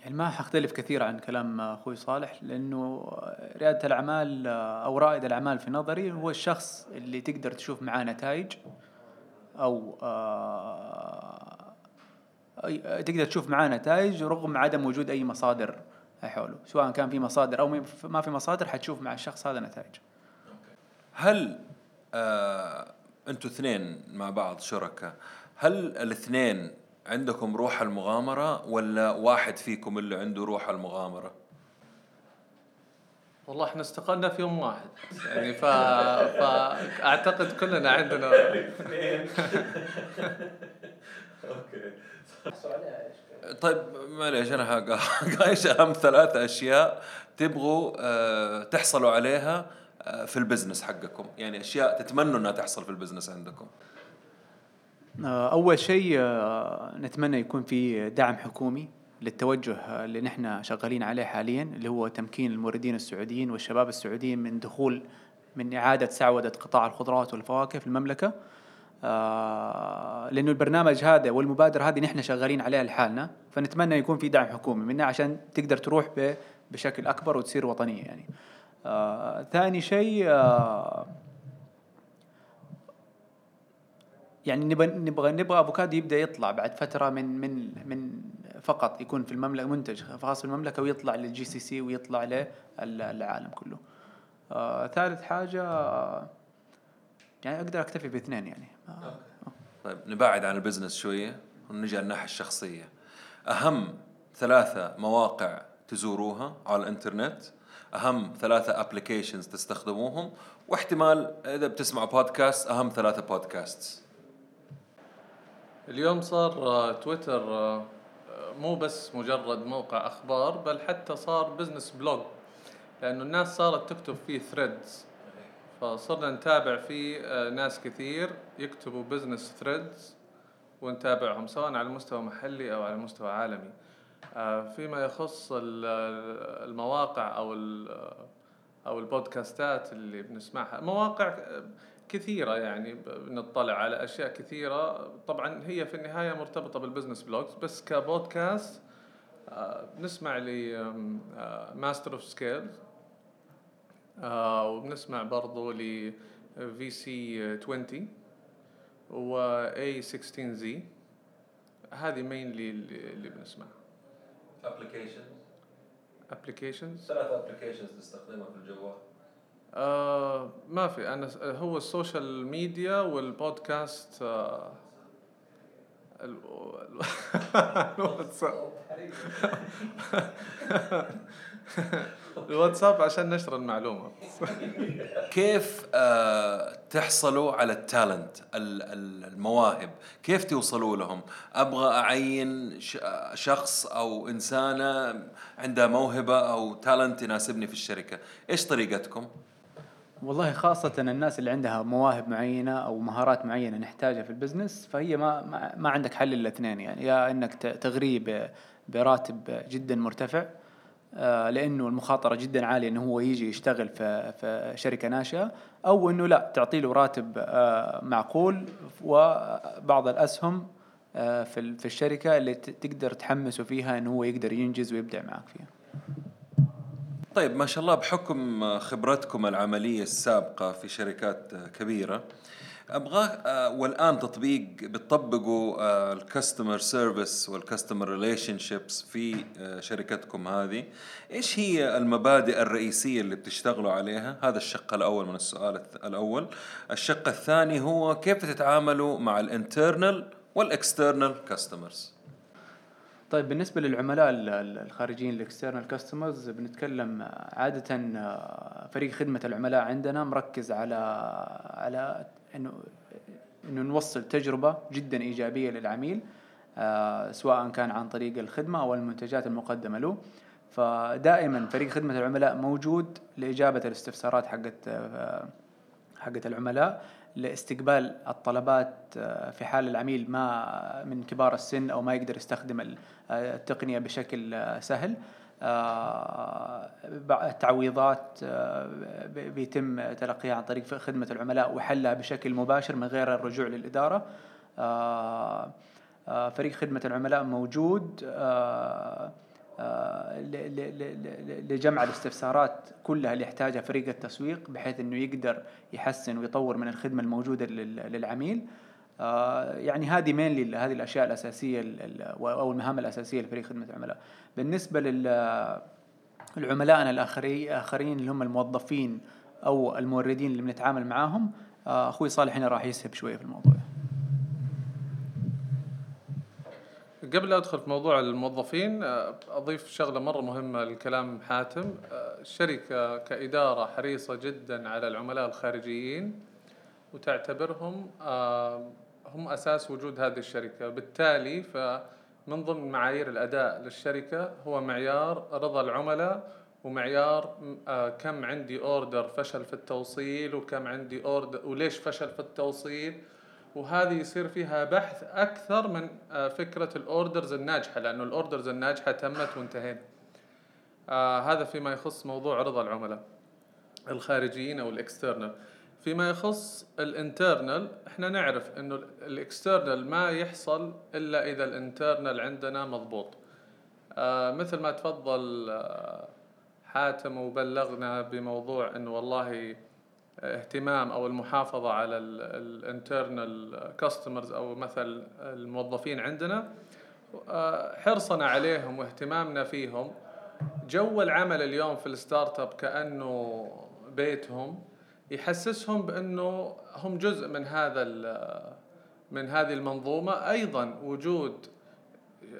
يعني ما حختلف كثير عن كلام أخوي صالح لأنه ريادة الأعمال أو رائد الأعمال في نظري هو الشخص اللي تقدر تشوف معاه نتائج أو آه، تقدر تشوف معاه نتائج رغم عدم وجود أي مصادر حوله سواء كان في مصادر أو ما في مصادر حتشوف مع الشخص هذا نتائج. هل آه أنتوا اثنين مع بعض شركاء هل الاثنين عندكم روح المغامرة ولا واحد فيكم اللي عنده روح المغامرة؟ والله إحنا استقلنا في يوم واحد يعني ف... فاعتقد كلنا عندنا طيب معليش أنا إيش أهم ثلاث أشياء تبغوا آه تحصلوا عليها آه في ال business حقكم. يعني أشياء تتمنوا إنها تحصل في ال business عندكم. آه، أول شيء نتمنى يكون في دعم حكومي للتوجه اللي نحن شغالين عليه حاليا اللي هو تمكين الموردين السعوديين والشباب السعوديين من دخول من إعادة سعودة قطاع الخضروات والفواكه في المملكة. آه، لأنه البرنامج هذا والمبادرة هذه نحن شغالين عليها لحالنا فنتمنى يكون في دعم حكومي منها عشان تقدر تروح بشكل أكبر وتصير وطنية يعني آه، ثاني شيء آه، يعني نبغى نبغى نبغى أفوكادو يبدأ يطلع بعد فترة من من من فقط يكون في المملكة منتج خاص في المملكه ويطلع لل GCC ويطلع للعالم كله. آه ثالث حاجة يعني أقدر أكتفي باثنين يعني آه طيب نبعد عن ال business شوية ونجي على الناحية الشخصية. أهم ثلاثة مواقع تزوروها على الإنترنت أهم ثلاثة applications تستخدموهم واحتمال إذا بتسمعوا بودكاست أهم ثلاثة بودكاست اليوم صار آه، تويتر آه، آه، مو بس مجرد موقع أخبار بل حتى صار business blog لأنه الناس صارت تكتب فيه threads فصرنا نتابع فيه آه، ناس كثير يكتبوا business threads ونتابعهم سواء على مستوى محلي أو على مستوى عالمي. آه، فيما يخص ال- المواقع أو أو البودكاستات اللي بنسمعها مواقع آه، كثيرة يعني بنطلع على أشياء كثيرة. طبعا هي في النهاية مرتبطة بال business blogs بس كبودكاست آه، بنسمع ل Masters of Scale وبنسمع برضو ل في سي 20 و A 16 زي هذه mainly اللي اللي بنسمعها. applications applications ثلاثة applications تستخدمها في الجوال. آه ما في. أنا هو ال social media والبودكاست آه ال- ال- الواتساب. الواتساب عشان نشر المعلومة. كيف آه تحصلوا على ال talent ال- ال- المواهب؟ كيف توصلوا لهم؟ أبغى أعين ش- شخص أو إنسانة عندها موهبة أو talent يناسبني في الشركة. إيش طريقتكم؟ والله خاصة الناس اللي عندها مواهب معينة أو مهارات معينة نحتاجها في ال business فهي ما ما, ما عندك حل إلا اثنين يعني. يا إنك ت- تغريه براتب جدا مرتفع آه، لأنه المخاطرة جدا عالية إنه هو يجي يشتغل في في شركة ناشئة أو إنه لا تعطي له راتب آه، معقول وبعض الأسهم آه، في في الشركة اللي تقدر تحمسه فيها إنه هو يقدر ينجز ويبدع معك فيها. طيب ما شاء الله بحكم خبرتكم العملية السابقة في شركات كبيرة ابغاه آه، والآن تطبيق بتطبقوا ال customer service وال customer relationships في آه، شركتكم هذه. إيش هي المبادئ الرئيسية اللي بتشتغلوا عليها؟ هذا الشق الأول من السؤال الأول. الشق الثاني هو كيف تتعاملوا مع ال internal وال external customers طيب بالنسبة للعملاء ال- ال- الخارجيين ال external customers بنتكلم عادة آه، فريق خدمة العملاء عندنا مركز على على إنه إنه نوصل تجربة جدا إيجابية للعميل آه، سواء كان عن طريق الخدمة أو المنتجات المقدمة له. فدائما فريق خدمة العملاء موجود لإجابة الاستفسارات حقت آه، حقت العملاء. لاستقبال الطلبات آه، في حال العميل ما من كبار السن أو ما يقدر يستخدم آه، التقنية بشكل آه، سهل. التعويضات بيتم تلقيها عن طريق خدمة العملاء وحلها بشكل مباشر من غير الرجوع للإدارة. فريق خدمة العملاء موجود. لجمع الاستفسارات كلها اللي يحتاجها فريق التسويق بحيث إنه يقدر يحسن ويطور من الخدمة الموجودة لل- للعميل. آه، يعني هذه مين هذه الأشياء الأساسية ال- ال- أو المهام الأساسية لفريق خدمة العملاء. بالنسبة لل العملائنا الآخرين اخرين اللي هم الموظفين أو الموردين اللي بنتعامل معاهم آه، أخوي صالح هنا راح يسهب شوية في الموضوع. قبل أدخل في موضوع الموظفين آه، أضيف شغلة مرة مهمة لكلام حاتم. آه، الشركة كإدارة حريصة جدا على العملاء الخارجيين وتعتبرهم آه، هم أساس وجود هذه الشركة. بالتالي فمن ضمن معايير الأداء للشركة هو معيار رضا العملاء ومعيار آه، كم عندي order فشل في التوصيل وكم عندي order وليش فشل في التوصيل. وهذه يصير فيها بحث أكثر من آه، فكرة ال orders الناجحة لأنه ال orders الناجحة تمت وانتهينا. آه هذا فيما يخص موضوع رضا العملاء الخارجيين أو ال external. فيما يخص ال internal إحنا نعرف إنه ال external ما يحصل إلا إذا ال internal عندنا مضبوط. آه مثل ما تفضل حاتم وبلغنا بموضوع إنه والله اهتمام أو المحافظة على ال internal customers أو مثل الموظفين عندنا آه، حرصنا عليهم واهتمامنا فيهم. جو العمل اليوم في ال startup كأنه بيتهم يحسسهم بأنه هم جزء من هذا من هذه المنظومة. أيضا وجود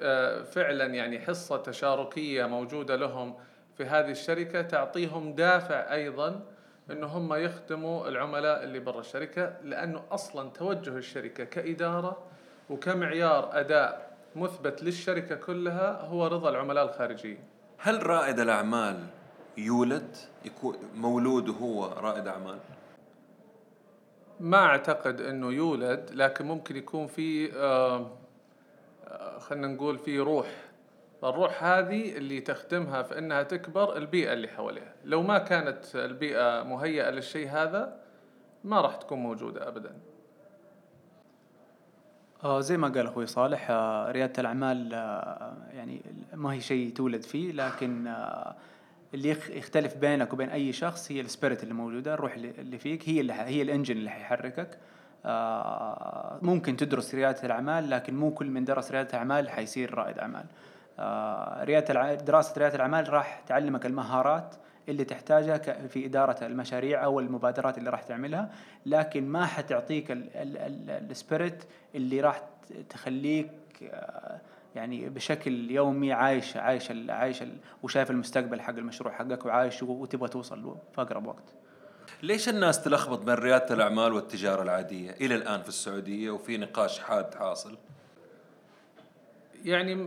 آه، فعلا يعني حصة تشاركية موجودة لهم في هذه الشركة تعطيهم دافع أيضا إنه هم يخدموا العملاء اللي برا الشركة لأنه أصلا توجه الشركة كإدارة وكمعيار أداء مثبت للشركة كلها هو رضا العملاء الخارجيين. هل رائد الأعمال يولد يكون مولود وهو رائد أعمال ما أعتقد إنه يولد لكن ممكن يكون في آه، آه، خلينا نقول في روح الروح هذه اللي تخدمها في انها تكبر البيئة اللي حواليها. لو ما كانت البيئة مهيئة للشيء هذا ما راح تكون موجودة ابدا. آه زي ما قال أخوي صالح آه ريادة الأعمال آه يعني ما هي شيء تولد فيه لكن اللي يخ- يختلف بينك وبين أي شخص هي السبيريت اللي موجودة الروح اللي فيك هي اللي هي الإنجن اللي حيحركك. ممكن تدرس ريادة الأعمال لكن مو كل من درس ريادة الأعمال حيصير رائد أعمال. ريادة الع... دراسة ريادة الأعمال راح تعلمك المهارات اللي تحتاجها في إدارة المشاريع أو المبادرات اللي راح تعملها لكن ما حتعطيك السبيريت اللي راح تخليك آه، يعني بشكل يومي عايش عايش عايش وشايف المستقبل حق المشروع حقك وعايش وتبغى توصل في أقرب وقت. ليش الناس تلخبط بين ريادة الأعمال والتجارة العادية إلى الآن في السعودية وفي نقاش حاد حاصل؟ يعني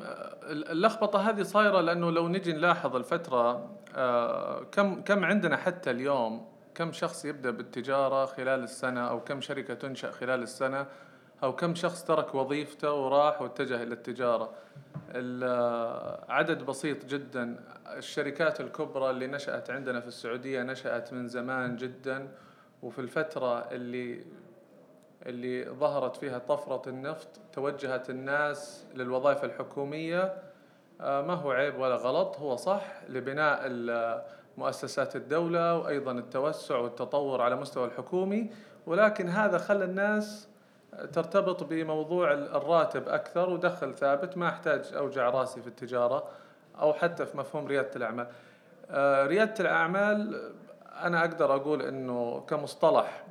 اللخبطة هذه صايرة لأنه لو نجي نلاحظ الفترة آه، كم كم عندنا حتى اليوم كم شخص يبدأ بالتجارة خلال السنة أو كم شركة تنشأ خلال السنة أو كم شخص ترك وظيفته وراح واتجه إلى التجارة. ال- عدد بسيط جدا. الشركات الكبرى اللي نشأت عندنا في السعودية نشأت من زمان جدا. وفي الفترة اللي اللي ظهرت فيها طفرة النفط توجهت الناس للوظائف الحكومية. آه، ما هو عيب ولا غلط هو صح لبناء مؤسسات الدولة وأيضا التوسع والتطور على مستوى الحكومي. ولكن هذا خلى الناس ترتبط بموضوع الراتب أكثر ودخل ثابت ما أحتاج أوجع رأسي في التجارة أو حتى في مفهوم ريادة الأعمال. آه، ريادة الأعمال أنا أقدر أقول أنه كمصطلح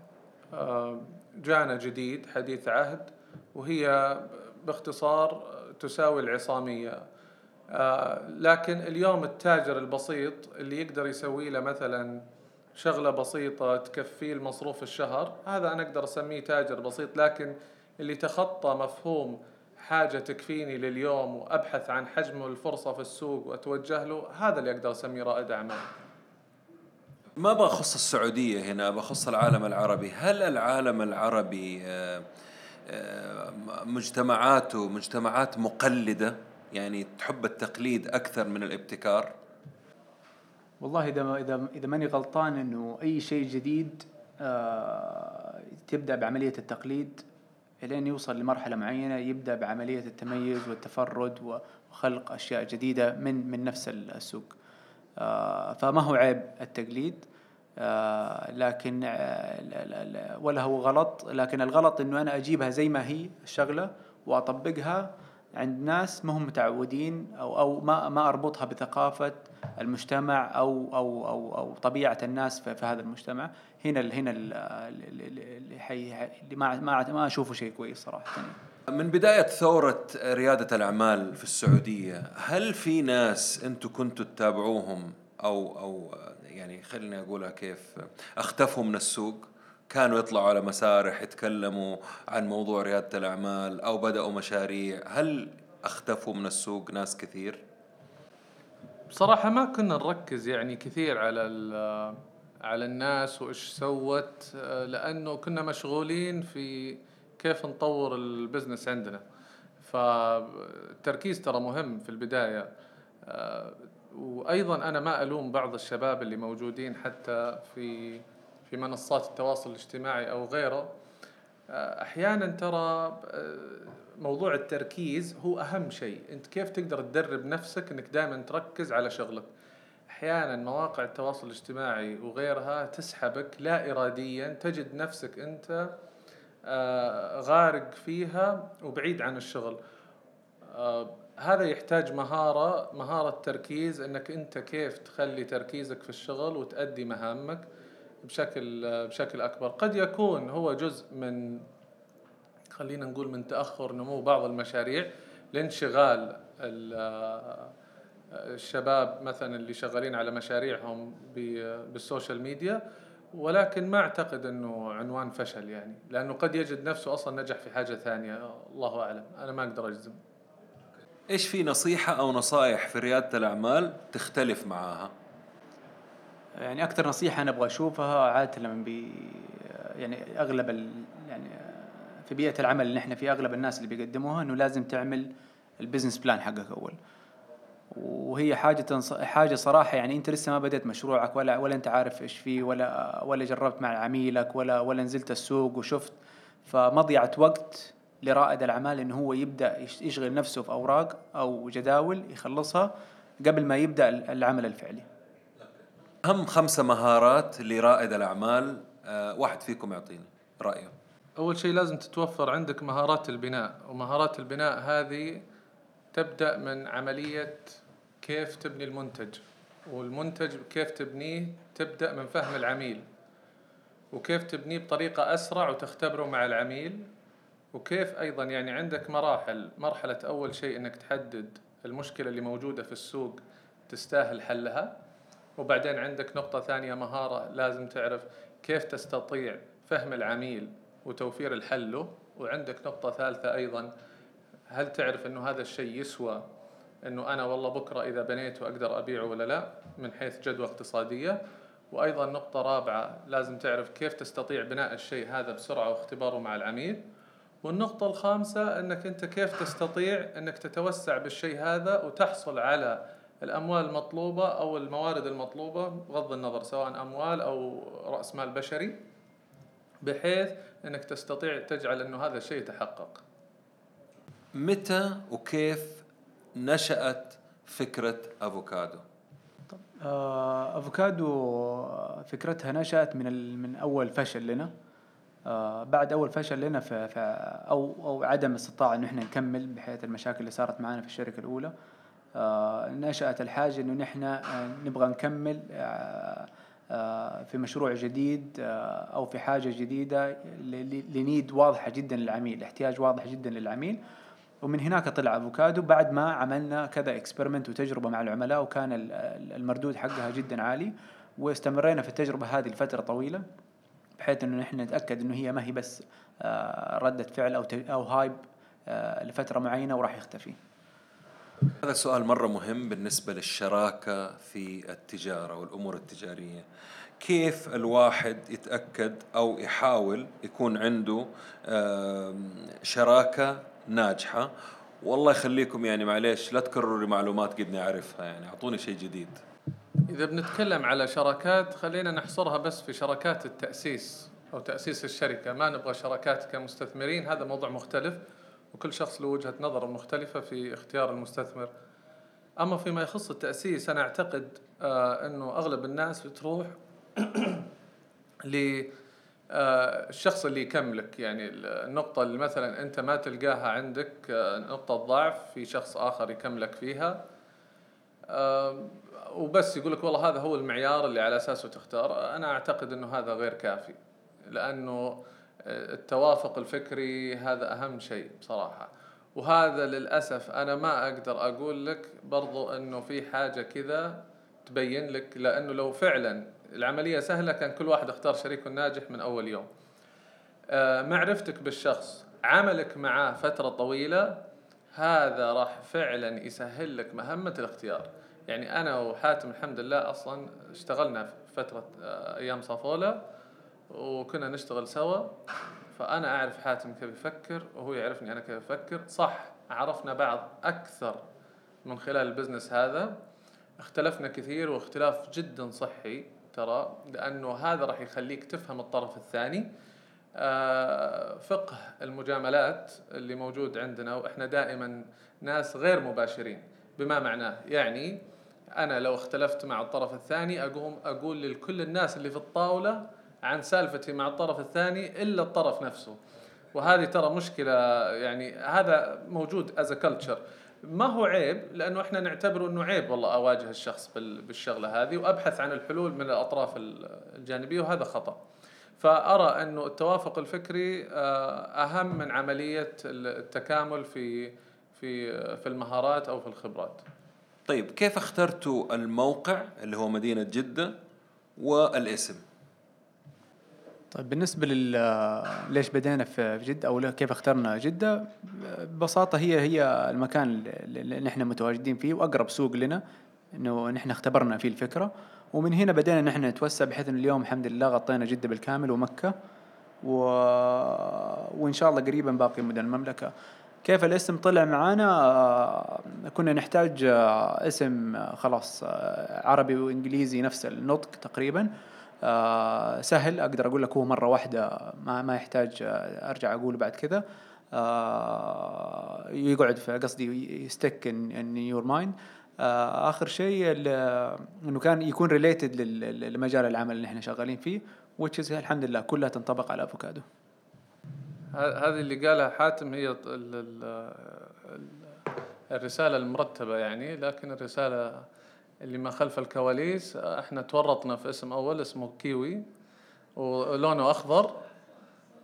آه، جانا جديد حديث عهد وهي باختصار تساوي العصامية. آه، لكن اليوم التاجر البسيط اللي يقدر يسوي له مثلا شغلة بسيطة تكفيه المصروف الشهر هذا أنا أقدر أسميه تاجر بسيط لكن اللي تخطى مفهوم حاجة تكفيني لليوم وأبحث عن حجم الفرصة في السوق وأتوجه له هذا اللي أقدر أسميه رائد أعمال. ما بخص السعودية هنا بخص العالم العربي. هل العالم العربي آه، آه، مجتمعاته مجتمعات مقلدة؟ يعني تحب التقليد أكثر من الابتكار؟ والله إذا إذا إذا ماني غلطان إنه أي شيء جديد آه، تبدأ بعملية التقليد لين يوصل لمرحلة معينة يبدأ بعملية التميز والتفرد وخلق أشياء جديدة من من نفس السوق. فما هو عيب التقليد آه، لكن آه، ولا هو غلط لكن الغلط انه أنا اجيبها زي ما هي الشغله واطبقها عند ناس ما هم متعودين أو أو ما ما اربطها بثقافه المجتمع أو أو أو أو طبيعه الناس في, في هذا المجتمع هنا هنا اللي ما ما اشوفه شيء كويس صراحة من بداية ثورة ريادة الأعمال في السعودية هل في ناس أنتم كنتوا تتابعوهم؟ أو أو يعني خليني أقولها كيف أختفوا من السوق؟ كانوا يطلعوا على مسارح يتكلموا عن موضوع ريادة الأعمال أو بدأوا مشاريع هل أختفوا من السوق ناس كثير؟ بصراحة ما كنا نركز يعني كثير على على الناس وإيش سوت لأنه كنا مشغولين في كيف نطور البزنس عندنا. فالتركيز ترى مهم في البداية. وأيضا أنا ما ألوم بعض الشباب اللي موجودين حتى في في منصات التواصل الاجتماعي أو غيره. أحيانا ترى موضوع التركيز هو أهم شيء. أنت كيف تقدر تدرب نفسك إنك دائما تركز على شغلك؟ أحيانا مواقع التواصل الاجتماعي وغيرها تسحبك لا اراديا تجد نفسك أنت غارق فيها وبعيد عن الشغل. هذا يحتاج مهارة مهارة تركيز إنك أنت كيف تخلي تركيزك في الشغل وتأدي مهامك بشكل بشكل أكبر. قد يكون هو جزء من خلينا نقول من تأخر نمو بعض المشاريع لانشغال الشباب مثلا اللي شغالين على مشاريعهم بال social media. ولكن ما أعتقد إنه عنوان فشل يعني لأنه قد يجد نفسه أصلا نجح في حاجة ثانية الله أعلم أنا ما أقدر أجزم إيش في نصيحة أو نصائح في ريادة الأعمال تختلف معاها؟ يعني أكثر نصيحة أنا أبغى أشوفها عادة لما بي يعني أغلب ال يعني في بيئة العمل اللي إحنا في أغلب الناس اللي بيقدموها إنه لازم تعمل ال business plan حقك أول. وهي حاجة حاجة صراحة يعني أنت لسه ما بدأت مشروعك ولا ولا أنت عارف إيش فيه ولا ولا جربت مع عميلك ولا ولا نزلت السوق وشفت فمضيعة وقت لرائد الأعمال إنه هو يبدأ يشغل نفسه في اوراق أو جداول يخلصها قبل ما يبدأ العمل الفعلي. أهم خمسة مهارات لرائد الأعمال أه واحد فيكم يعطيني رأيه. أول شيء لازم تتوفر عندك مهارات البناء ومهارات البناء هذه تبدأ من عملية كيف تبني المنتج؟ والمنتج كيف تبنيه؟ تبدأ من فهم العميل. وكيف تبنيه بطريقة أسرع وتختبره مع العميل؟ وكيف أيضا يعني عندك مراحل. مرحلة أول شيء إنك تحدد المشكلة اللي موجودة في السوق تستاهل حلها. وبعدين عندك نقطة ثانية مهارة لازم تعرف كيف تستطيع فهم العميل وتوفير الحل له. وعندك نقطة ثالثة أيضا هل تعرف إنه هذا الشيء يسوى إنه أنا والله بكرة إذا بنيته أقدر أبيعه ولا لا من حيث جدوى اقتصادية. وأيضا نقطة رابعة لازم تعرف كيف تستطيع بناء الشيء هذا بسرعة واختباره مع العميل. والنقطة الخامسة أنك أنت كيف تستطيع أنك تتوسع بالشيء هذا وتحصل على الأموال المطلوبة أو الموارد المطلوبة بغض النظر سواء أموال أو رأس مال بشري بحيث أنك تستطيع تجعل أنه هذا الشيء يتحقق. متى وكيف نشأت فكرة أفوكادو؟ آه، أفوكادو فكرتها نشأت من من أول فشل لنا. آه، بعد أول فشل لنا في أو أو عدم استطاعه انه إحنا نكمل بحيث المشاكل اللي صارت معنا في الشركة الأولى. آه، نشأت الحاجة إنه نحن آه، نبغى نكمل آه، آه، في مشروع جديد آه، أو في ل- ل- ل need واضحة جدا للعميل احتياج واضح جدا للعميل. ومن هناك طلع أفوكادو بعد ما عملنا كذا experiment وتجربة مع العملاء وكان ال- ال- المردود حقها جدا عالي واستمرينا في التجربة هذه لفترة طويلة بحيث إنه نحن نتأكد إنه هي ما هي بس آه، ردة فعل أو أو هايب آه، لفترة معينة وراح يختفي. هذا سؤال مرة مهم بالنسبة للشراكة في التجارة والأمور التجارية كيف الواحد يتأكد أو يحاول يكون عنده آم، ناجحة. والله يخليكم يعني معليش لا تكرروا معلومات قد أعرفها يعني أعطوني شيء جديد. إذا بنتكلم على شراكات خلينا نحصرها بس في شراكات التأسيس أو تأسيس الشركة. ما نبغى شراكات كمستثمرين هذا موضوع مختلف وكل شخص له وجهة نظر مختلفة في اختيار المستثمر. أما فيما يخص التأسيس أنا أعتقد آه أنه أغلب الناس بتروح ل الشخص اللي يكملك يعني النقطة اللي مثلا أنت ما تلقاها عندك آه، نقطة ضعف في شخص آخر يكملك فيها. آم، وبس يقول لك والله هذا هو المعيار اللي على أساسه تختار. أنا أعتقد إنه هذا غير كافي لأنه آه، التوافق الفكري هذا أهم شيء بصراحة. وهذا للأسف أنا ما أقدر أقول لك برضو إنه في حاجة كذا تبين لك لأنه لو فعلا العملية سهلة كان كل واحد اختار شريكه الناجح من أول يوم. آه، معرفتك بالشخص عملك معاه فترة طويلة هذا راح فعلا يسهل لك مهمة الاختيار. يعني أنا وحاتم الحمد لله أصلا اشتغلنا في فترة آه، أيام صافولا وكنا نشتغل سوا. فأنا أعرف حاتم كيف يفكر وهو يعرفني أنا كيف أفكر. صح عرفنا بعض أكثر من خلال البزنس هذا. اختلفنا كثير واختلاف جدا صحي. ترى لأنه هذا راح يخليك تفهم الطرف الثاني. آه، فقه المجاملات اللي موجود عندنا وإحنا دائما ناس غير مباشرين بما معناه. يعني أنا لو اختلفت مع الطرف الثاني أقوم أقول لكل الناس اللي في الطاولة عن سالفتي مع الطرف الثاني إلا الطرف نفسه. وهذه ترى مشكلة يعني هذا موجود as culture ما هو عيب؟ لأنه إحنا نعتبره إنه عيب والله أواجه الشخص بال- بالشغلة هذه وأبحث عن الحلول من الأطراف ال- الجانبية وهذا خطأ. فأرى إنه التوافق الفكري آه، أهم من عملية التكامل في في في المهارات أو في الخبرات. طيب كيف اخترتوا الموقع اللي هو مدينة جدة والاسم؟ طيب بالنسبة لل ليش بدينا في أو لا- كيف اخترنا جدة ببساطة هي هي المكان اللي نحن متواجدين فيه وأقرب سوق لنا إنه نحن اختبرنا فيه الفكرة. ومن هنا بدينا نحن نتوسع بحيث إن اليوم الحمد لله غطينا جدة بالكامل ومكة. و... وإن شاء الله قريبا باقي مدن المملكة. كيف الاسم طلع معانا؟ كنا نحتاج اسم خلاص عربي وإنجليزي نفس النطق تقريبا. آه، سهل. أقدر أقول لك هو مرة واحدة ما ما يحتاج آه، أرجع أقول بعد كذا. آه، يقعد في قصدي ي stick in your mind آخر شيء إنه كان يكون related لمجال العمل اللي إحنا شغالين فيه فالحمد لله كلها تنطبق على افوكادو هذه اللي قالها حاتم هي ال- ال- ال- الرسالة المرتبة يعني لكن الرسالة اللي ما خلف الكواليس إحنا تورطنا في اسم أول اسمه كيوي ولونه أخضر.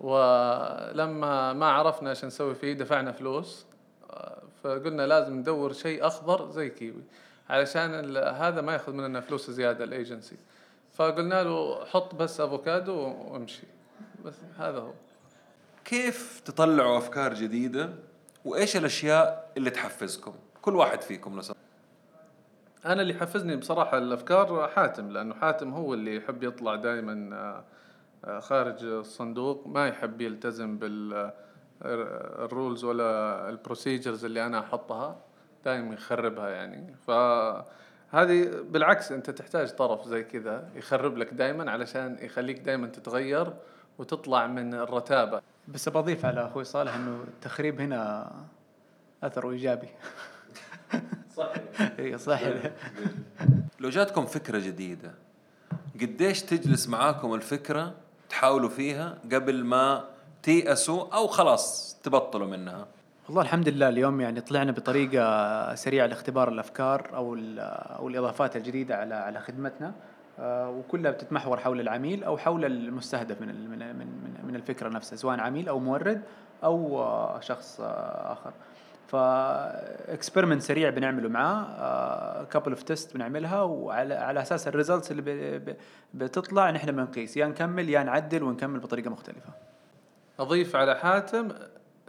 ولما ما عرفنا إيش نسوي فيه دفعنا فلوس. فقلنا لازم ندور شيء أخضر زي كيوي علشان هذا ما يأخذ مننا فلوس زيادة الأيجنسي. فقلنا له حط بس أفوكادو وامشي. بس هذا هو. كيف تطلعوا أفكار جديدة؟ وإيش الأشياء اللي تحفزكم؟ كل واحد فيكم سمحت. أنا اللي حفزني بصراحة الأفكار حاتم لأنه حاتم هو اللي يحب يطلع دائما خارج الصندوق ما يحب يلتزم بال ال rules ولا ال procedures اللي أنا أحطها دائما يخربها يعني. فهذه بالعكس أنت تحتاج طرف زي كذا يخرب لك دائما علشان يخليك دائما تتغير وتطلع من الرتابة. بس بضيف على أخوي صالح إنه التخريب هنا اثره إيجابي. صح اي صح لو جاتكم فكرة جديدة قديش تجلس معاكم الفكرة تحاولوا فيها قبل ما تيأسوا أو خلاص تبطلوا منها؟ والله الحمد لله اليوم يعني طلعنا بطريقة سريعة لاختبار الأفكار أو أو الإضافات الجديدة على على خدمتنا آه، وكلها بتتمحور حول العميل أو حول المستهدف من من من من الفكرة نفسها سواء عميل أو مورد أو آه، شخص آه، آخر. ف experiment سريع بنعمله معاه couple of tests بنعملها وعلى على أساس ال results اللي بتطلع نحن بنقيس يا نكمل يا نعدل ونكمل بطريقة مختلفة. أضيف على حاتم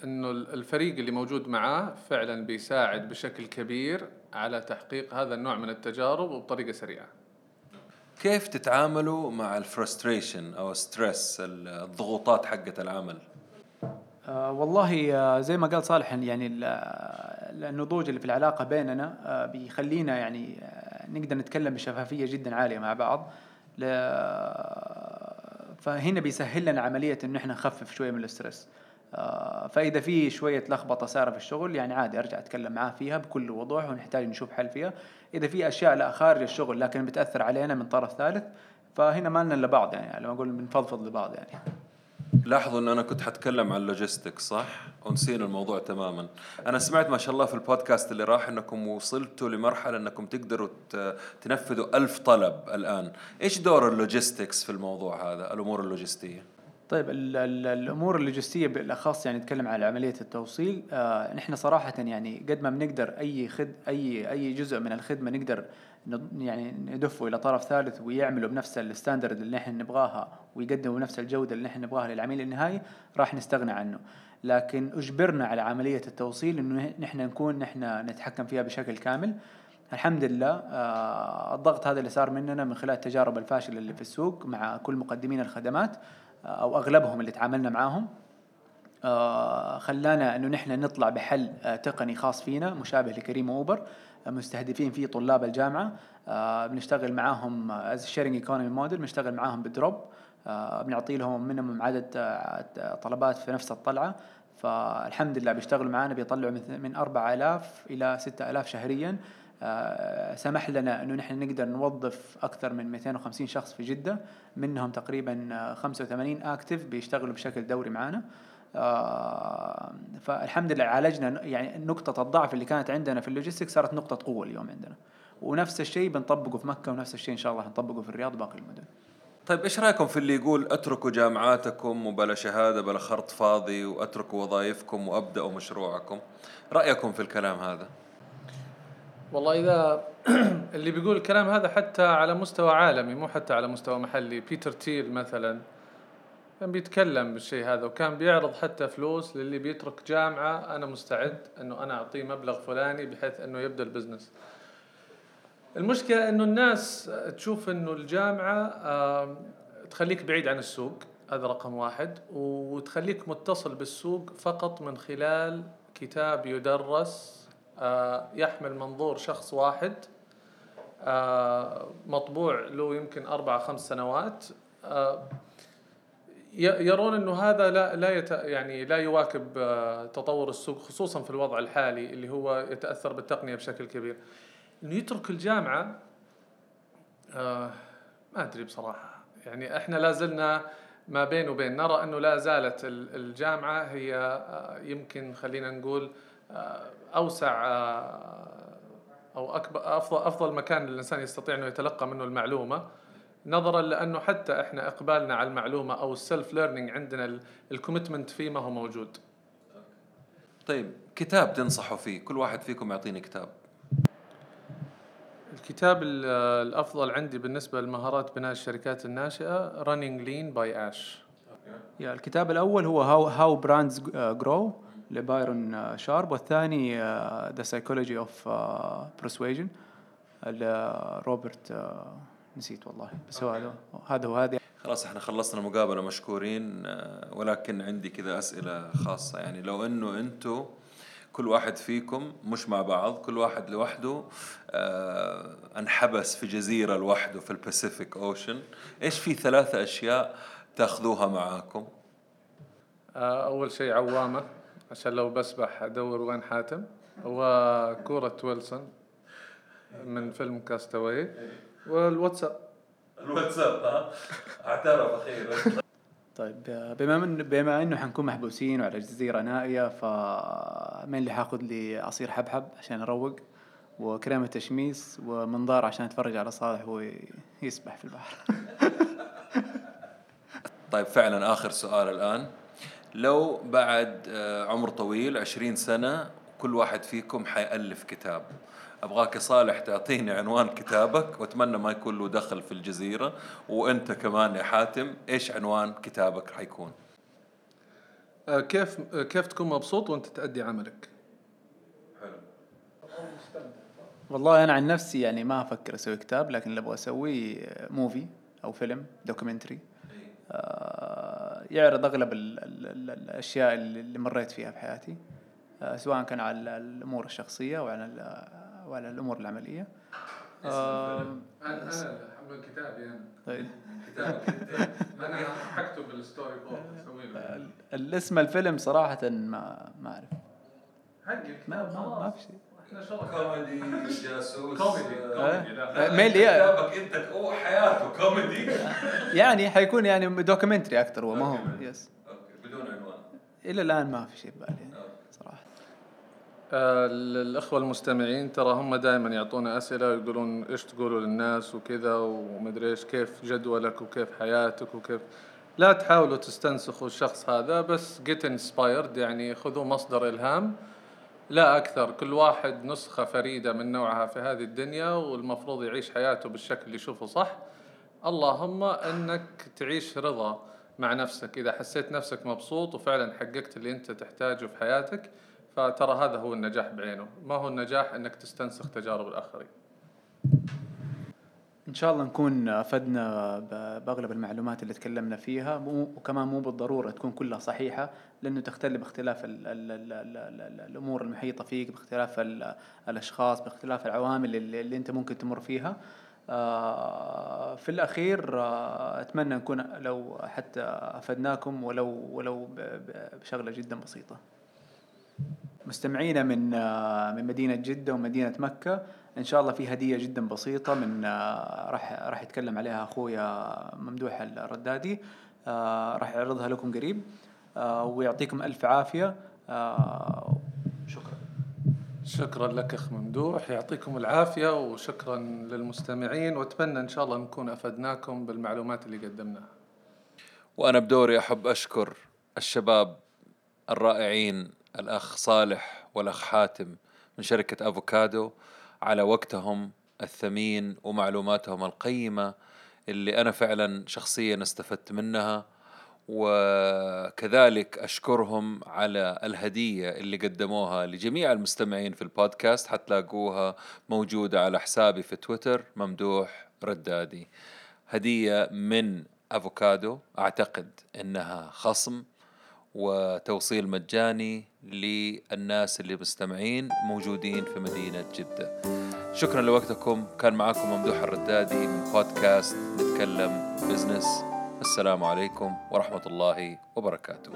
إنه الفريق اللي موجود معاه فعلا بيساعد بشكل كبير على تحقيق هذا النوع من التجارب وبطريقة سريعة. كيف تتعاملوا مع ال frustration أو stress الضغوطات حقة العمل؟ آه والله آه زي ما قال صالح يعني النضوج اللي في العلاقة بيننا آه بيخلينا يعني آه نقدر نتكلم بشفافية جدا عالية مع بعض. فهنا بيسهل لنا عملية إنه إحنا نخفف شوية من ال stress آه، فإذا في شوية لخبطة صايرة في الشغل يعني عادي أرجع أتكلم معاه فيها بكل وضوح ونحتاج نشوف حل فيها. إذا في أشياء لا خارج الشغل لكن بتأثر علينا من طرف ثالث فهنا ما لنا إلا بعض يعني لما أقول بنفضفض لبعض يعني. لاحظوا إن أنا كنت حتكلم عن ال logistics صح؟ ونسينا الموضوع تماما. أنا سمعت ما شاء الله في البودكاست اللي راح إنكم وصلتوا لمرحلة إنكم تقدروا تنفذوا ألف طلب الآن. إيش دور ال logistics في الموضوع هذا؟ الأمور اللوجستية. طيب ال ال الأمور اللوجستية بالأخص يعني نتكلم على عملية التوصيل آه نحن صراحة يعني قد ما بنقدر أي خد اي أي جزء من الخدمة نقدر يعني ندفعه إلى طرف ثالث ويعملوا بنفس ال standard اللي نحن نبغاها ويقدموا بنفس الجودة اللي نحن نبغاها للعميل النهائي راح نستغنى عنه. لكن أجبرنا على عملية التوصيل إنه نحن نكون نحن نتحكم فيها بشكل كامل. الحمد لله آه الضغط هذا اللي صار مننا من خلال التجارب الفاشلة اللي في السوق مع كل مقدمين الخدمات أو أغلبهم اللي تعاملنا معاهم آه، خلانا إنه نحن نطلع بحل آه، تقني خاص فينا مشابه لكريم اوبر آه، مستهدفين فيه طلاب الجامعة. بنشتغل معاهم as sharing economy model بنشتغل معاهم ب drop. بنعطي لهم منهم عدد طلبات في نفس الطلعة. فالحمد لله بيشتغلوا معنا بيطلعوا من 4000 إلى 6000 شهريا. آه، سمح لنا إنه نحن نقدر نوظف أكثر من 250 شخص في جدة. منهم تقريبا 85 active بيشتغلوا بشكل دوري معنا آه، فالحمد لله عالجنا يعني نقطة الضعف اللي كانت عندنا في ال logistic صارت نقطة قوة اليوم عندنا. ونفس الشيء بنطبقه في مكة ونفس الشيء إن شاء الله حنطبقه في الرياض وباقي المدن. طيب إيش رأيكم في اللي يقول أتركوا جامعاتكم وبلا شهادة بلا خرط فاضي وأتركوا وظائفكم وأبدأوا مشروعكم؟ رأيكم في الكلام هذا؟ والله إذا اللي بيقول الكلام هذا حتى على مستوى عالمي مو حتى على مستوى محلي. بيتر تيل مثلا كان بيتكلم بالشيء هذا وكان بيعرض حتى فلوس للي بيترك جامعة أنا مستعد أنه أنا أعطيه مبلغ فلاني بحيث أنه يبدأ ال business. المشكلة أنه الناس تشوف أنه الجامعة تخليك بعيد عن السوق هذا رقم واحد وتخليك متصل بالسوق فقط من خلال كتاب يدرس آه، يحمل منظور شخص واحد آه، مطبوع له يمكن أربع خمس سنوات آه، يرون إنه هذا لا لا يت يعني لا يواكب تطور السوق خصوصا في الوضع الحالي اللي هو يتأثر بالتقنية بشكل كبير. إنه يترك الجامعة ما أدري بصراحة. يعني إحنا لا زلنا ما بين وبين. نرى إنه لا زالت الجامعة هي يمكن خلينا نقول أوسع آه، أو اكبر افضل أفضل مكان للانسان يستطيع إنه يتلقى منه المعلومة. نظرا لأنه حتى إحنا إقبالنا على المعلومة أو ال self learning عندنا ال commitment فيه ما هو موجود. طيب كتاب تنصحوا فيه كل واحد فيكم يعطيني كتاب. الكتاب الأفضل عندي بالنسبة لمهارات بناء الشركات الناشئة Running Lean by Ash. يا الكتاب الأول هو How How Brands Grow لبايرون شارب والثاني The Psychology of Persuasion روبرت نسيت والله. بس هو هذا هذا هو هذا خلاص إحنا خلصنا المقابله مشكورين آه، ولكن عندي كذا أسئلة خاصة. يعني لو إنه أنتم كل واحد فيكم مش مع بعض كل واحد لوحده آه انحبس في جزيرة لوحده في ال Pacific Ocean إيش في ثلاثة أشياء تاخذوها معاكم؟ آه أول شيء عوامة عشان لو بسبح أدور وين حاتم. وكورة ويلسون من فيلم كاستاوي. والواتساب. الواتساب ها؟ اعترف أخيرا طيب بما من بما إنه حنكون محبوسين وعلى جزيره نائيه ف مين اللي حاخذ لي عصير حبحب عشان أروق وكريمه تشميس ومنظار عشان أتفرج على صالح وهو يسبح في البحر؟ طيب فعلا آخر سؤال الآن. لو بعد آه، عمر طويل عشرين سنة كل واحد فيكم حيألف كتاب. أبغاك يا صالح تعطيني عنوان كتابك وأتمنى ما يكون له دخل في الجزيرة. وأنت كمان يا حاتم إيش عنوان كتابك حيكون؟ آه، كيف آه، كيف تكون مبسوط وأنت تأدي عملك؟ والله أنا عن نفسي يعني ما أفكر أسوي كتاب لكن اللي أبغى أسويه movie أو فيلم documentary آه، يعرض أغلب ال ال ال الأشياء اللي مريت فيها في حياتي. آه، سواء كان على الأمور الشخصية وعلى وعلى الأمور العملية؟ آه، أنا أنا حمل كتابي أنا طيب. أنا حكتب ال storyboard أسوي له. الاسم الفيلم صراحة ما ما أعرف. حقي ما ما, ما في شيء. كوميدي جاسوس كوميدي. كوميدي. لا. آه، ميل؟ كتابك أنت هو حياته كوميدي. يعني حيكون يعني documentary أكثر هو. ما هو yes okay بدون عنوان. إلى الآن ما في شيء في بالي يعني صراحة آه، الأخوة المستمعين ترى هم دائما يعطونا أسئلة ويقولون إيش تقولوا للناس وكذا ومدري إيش كيف جدولك وكيف حياتك وكيف. لا تحاولوا تستنسخوا الشخص هذا بس get inspired يعني خذوا مصدر إلهام. لا أكثر كل واحد نسخة فريدة من نوعها في هذه الدنيا والمفروض يعيش حياته بالشكل اللي يشوفه صح. اللهم أنك تعيش رضا مع نفسك. إذا حسيت نفسك مبسوط وفعلا حققت اللي أنت تحتاجه في حياتك فترى هذا هو النجاح بعينه. ما هو النجاح أنك تستنسخ تجارب الآخرين. إن شاء الله نكون أفدنا بأغلب المعلومات اللي تكلمنا فيها. وكمان مو بالضرورة تكون كلها صحيحة لأنه تختلف باختلاف ال ال ال ال ال ال الأمور المحيطة فيك باختلاف ال الأشخاص باختلاف العوامل اللي, اللي أنت ممكن تمر فيها. آه، في الأخير آه، أتمنى نكون لو حتى أفدناكم ولو ولو بشغلة جدا بسيطة. مستمعينا من آه، من مدينة جدة ومدينة مكة. إن شاء الله في هدية جدا بسيطة من آه، راح راح يتكلم عليها أخويا ممدوح الردادي. آه، راح يعرضها لكم قريب. ويعطيكم ألف عافية. شكرا. شكرا لك أخ ممدوح. يعطيكم العافية وشكرا للمستمعين. وأتمنى إن شاء الله نكون أفدناكم بالمعلومات اللي قدمناها. وأنا بدوري أحب أشكر الشباب الرائعين الأخ صالح والأخ حاتم من شركة أفوكادو على وقتهم الثمين ومعلوماتهم القيمة اللي أنا فعلا شخصيا استفدت منها وكذلك أشكرهم على الهدية اللي قدموها لجميع المستمعين في البودكاست حتلاقوها موجودة على حسابي في تويتر ممدوح ردادي. هدية من أفوكادو أعتقد إنها خصم وتوصيل مجاني للناس اللي مستمعين موجودين في مدينة جدة. شكرا لوقتكم كان معكم ممدوح الردادي من بودكاست نتكلم بزنس السلام عليكم ورحمة الله وبركاته.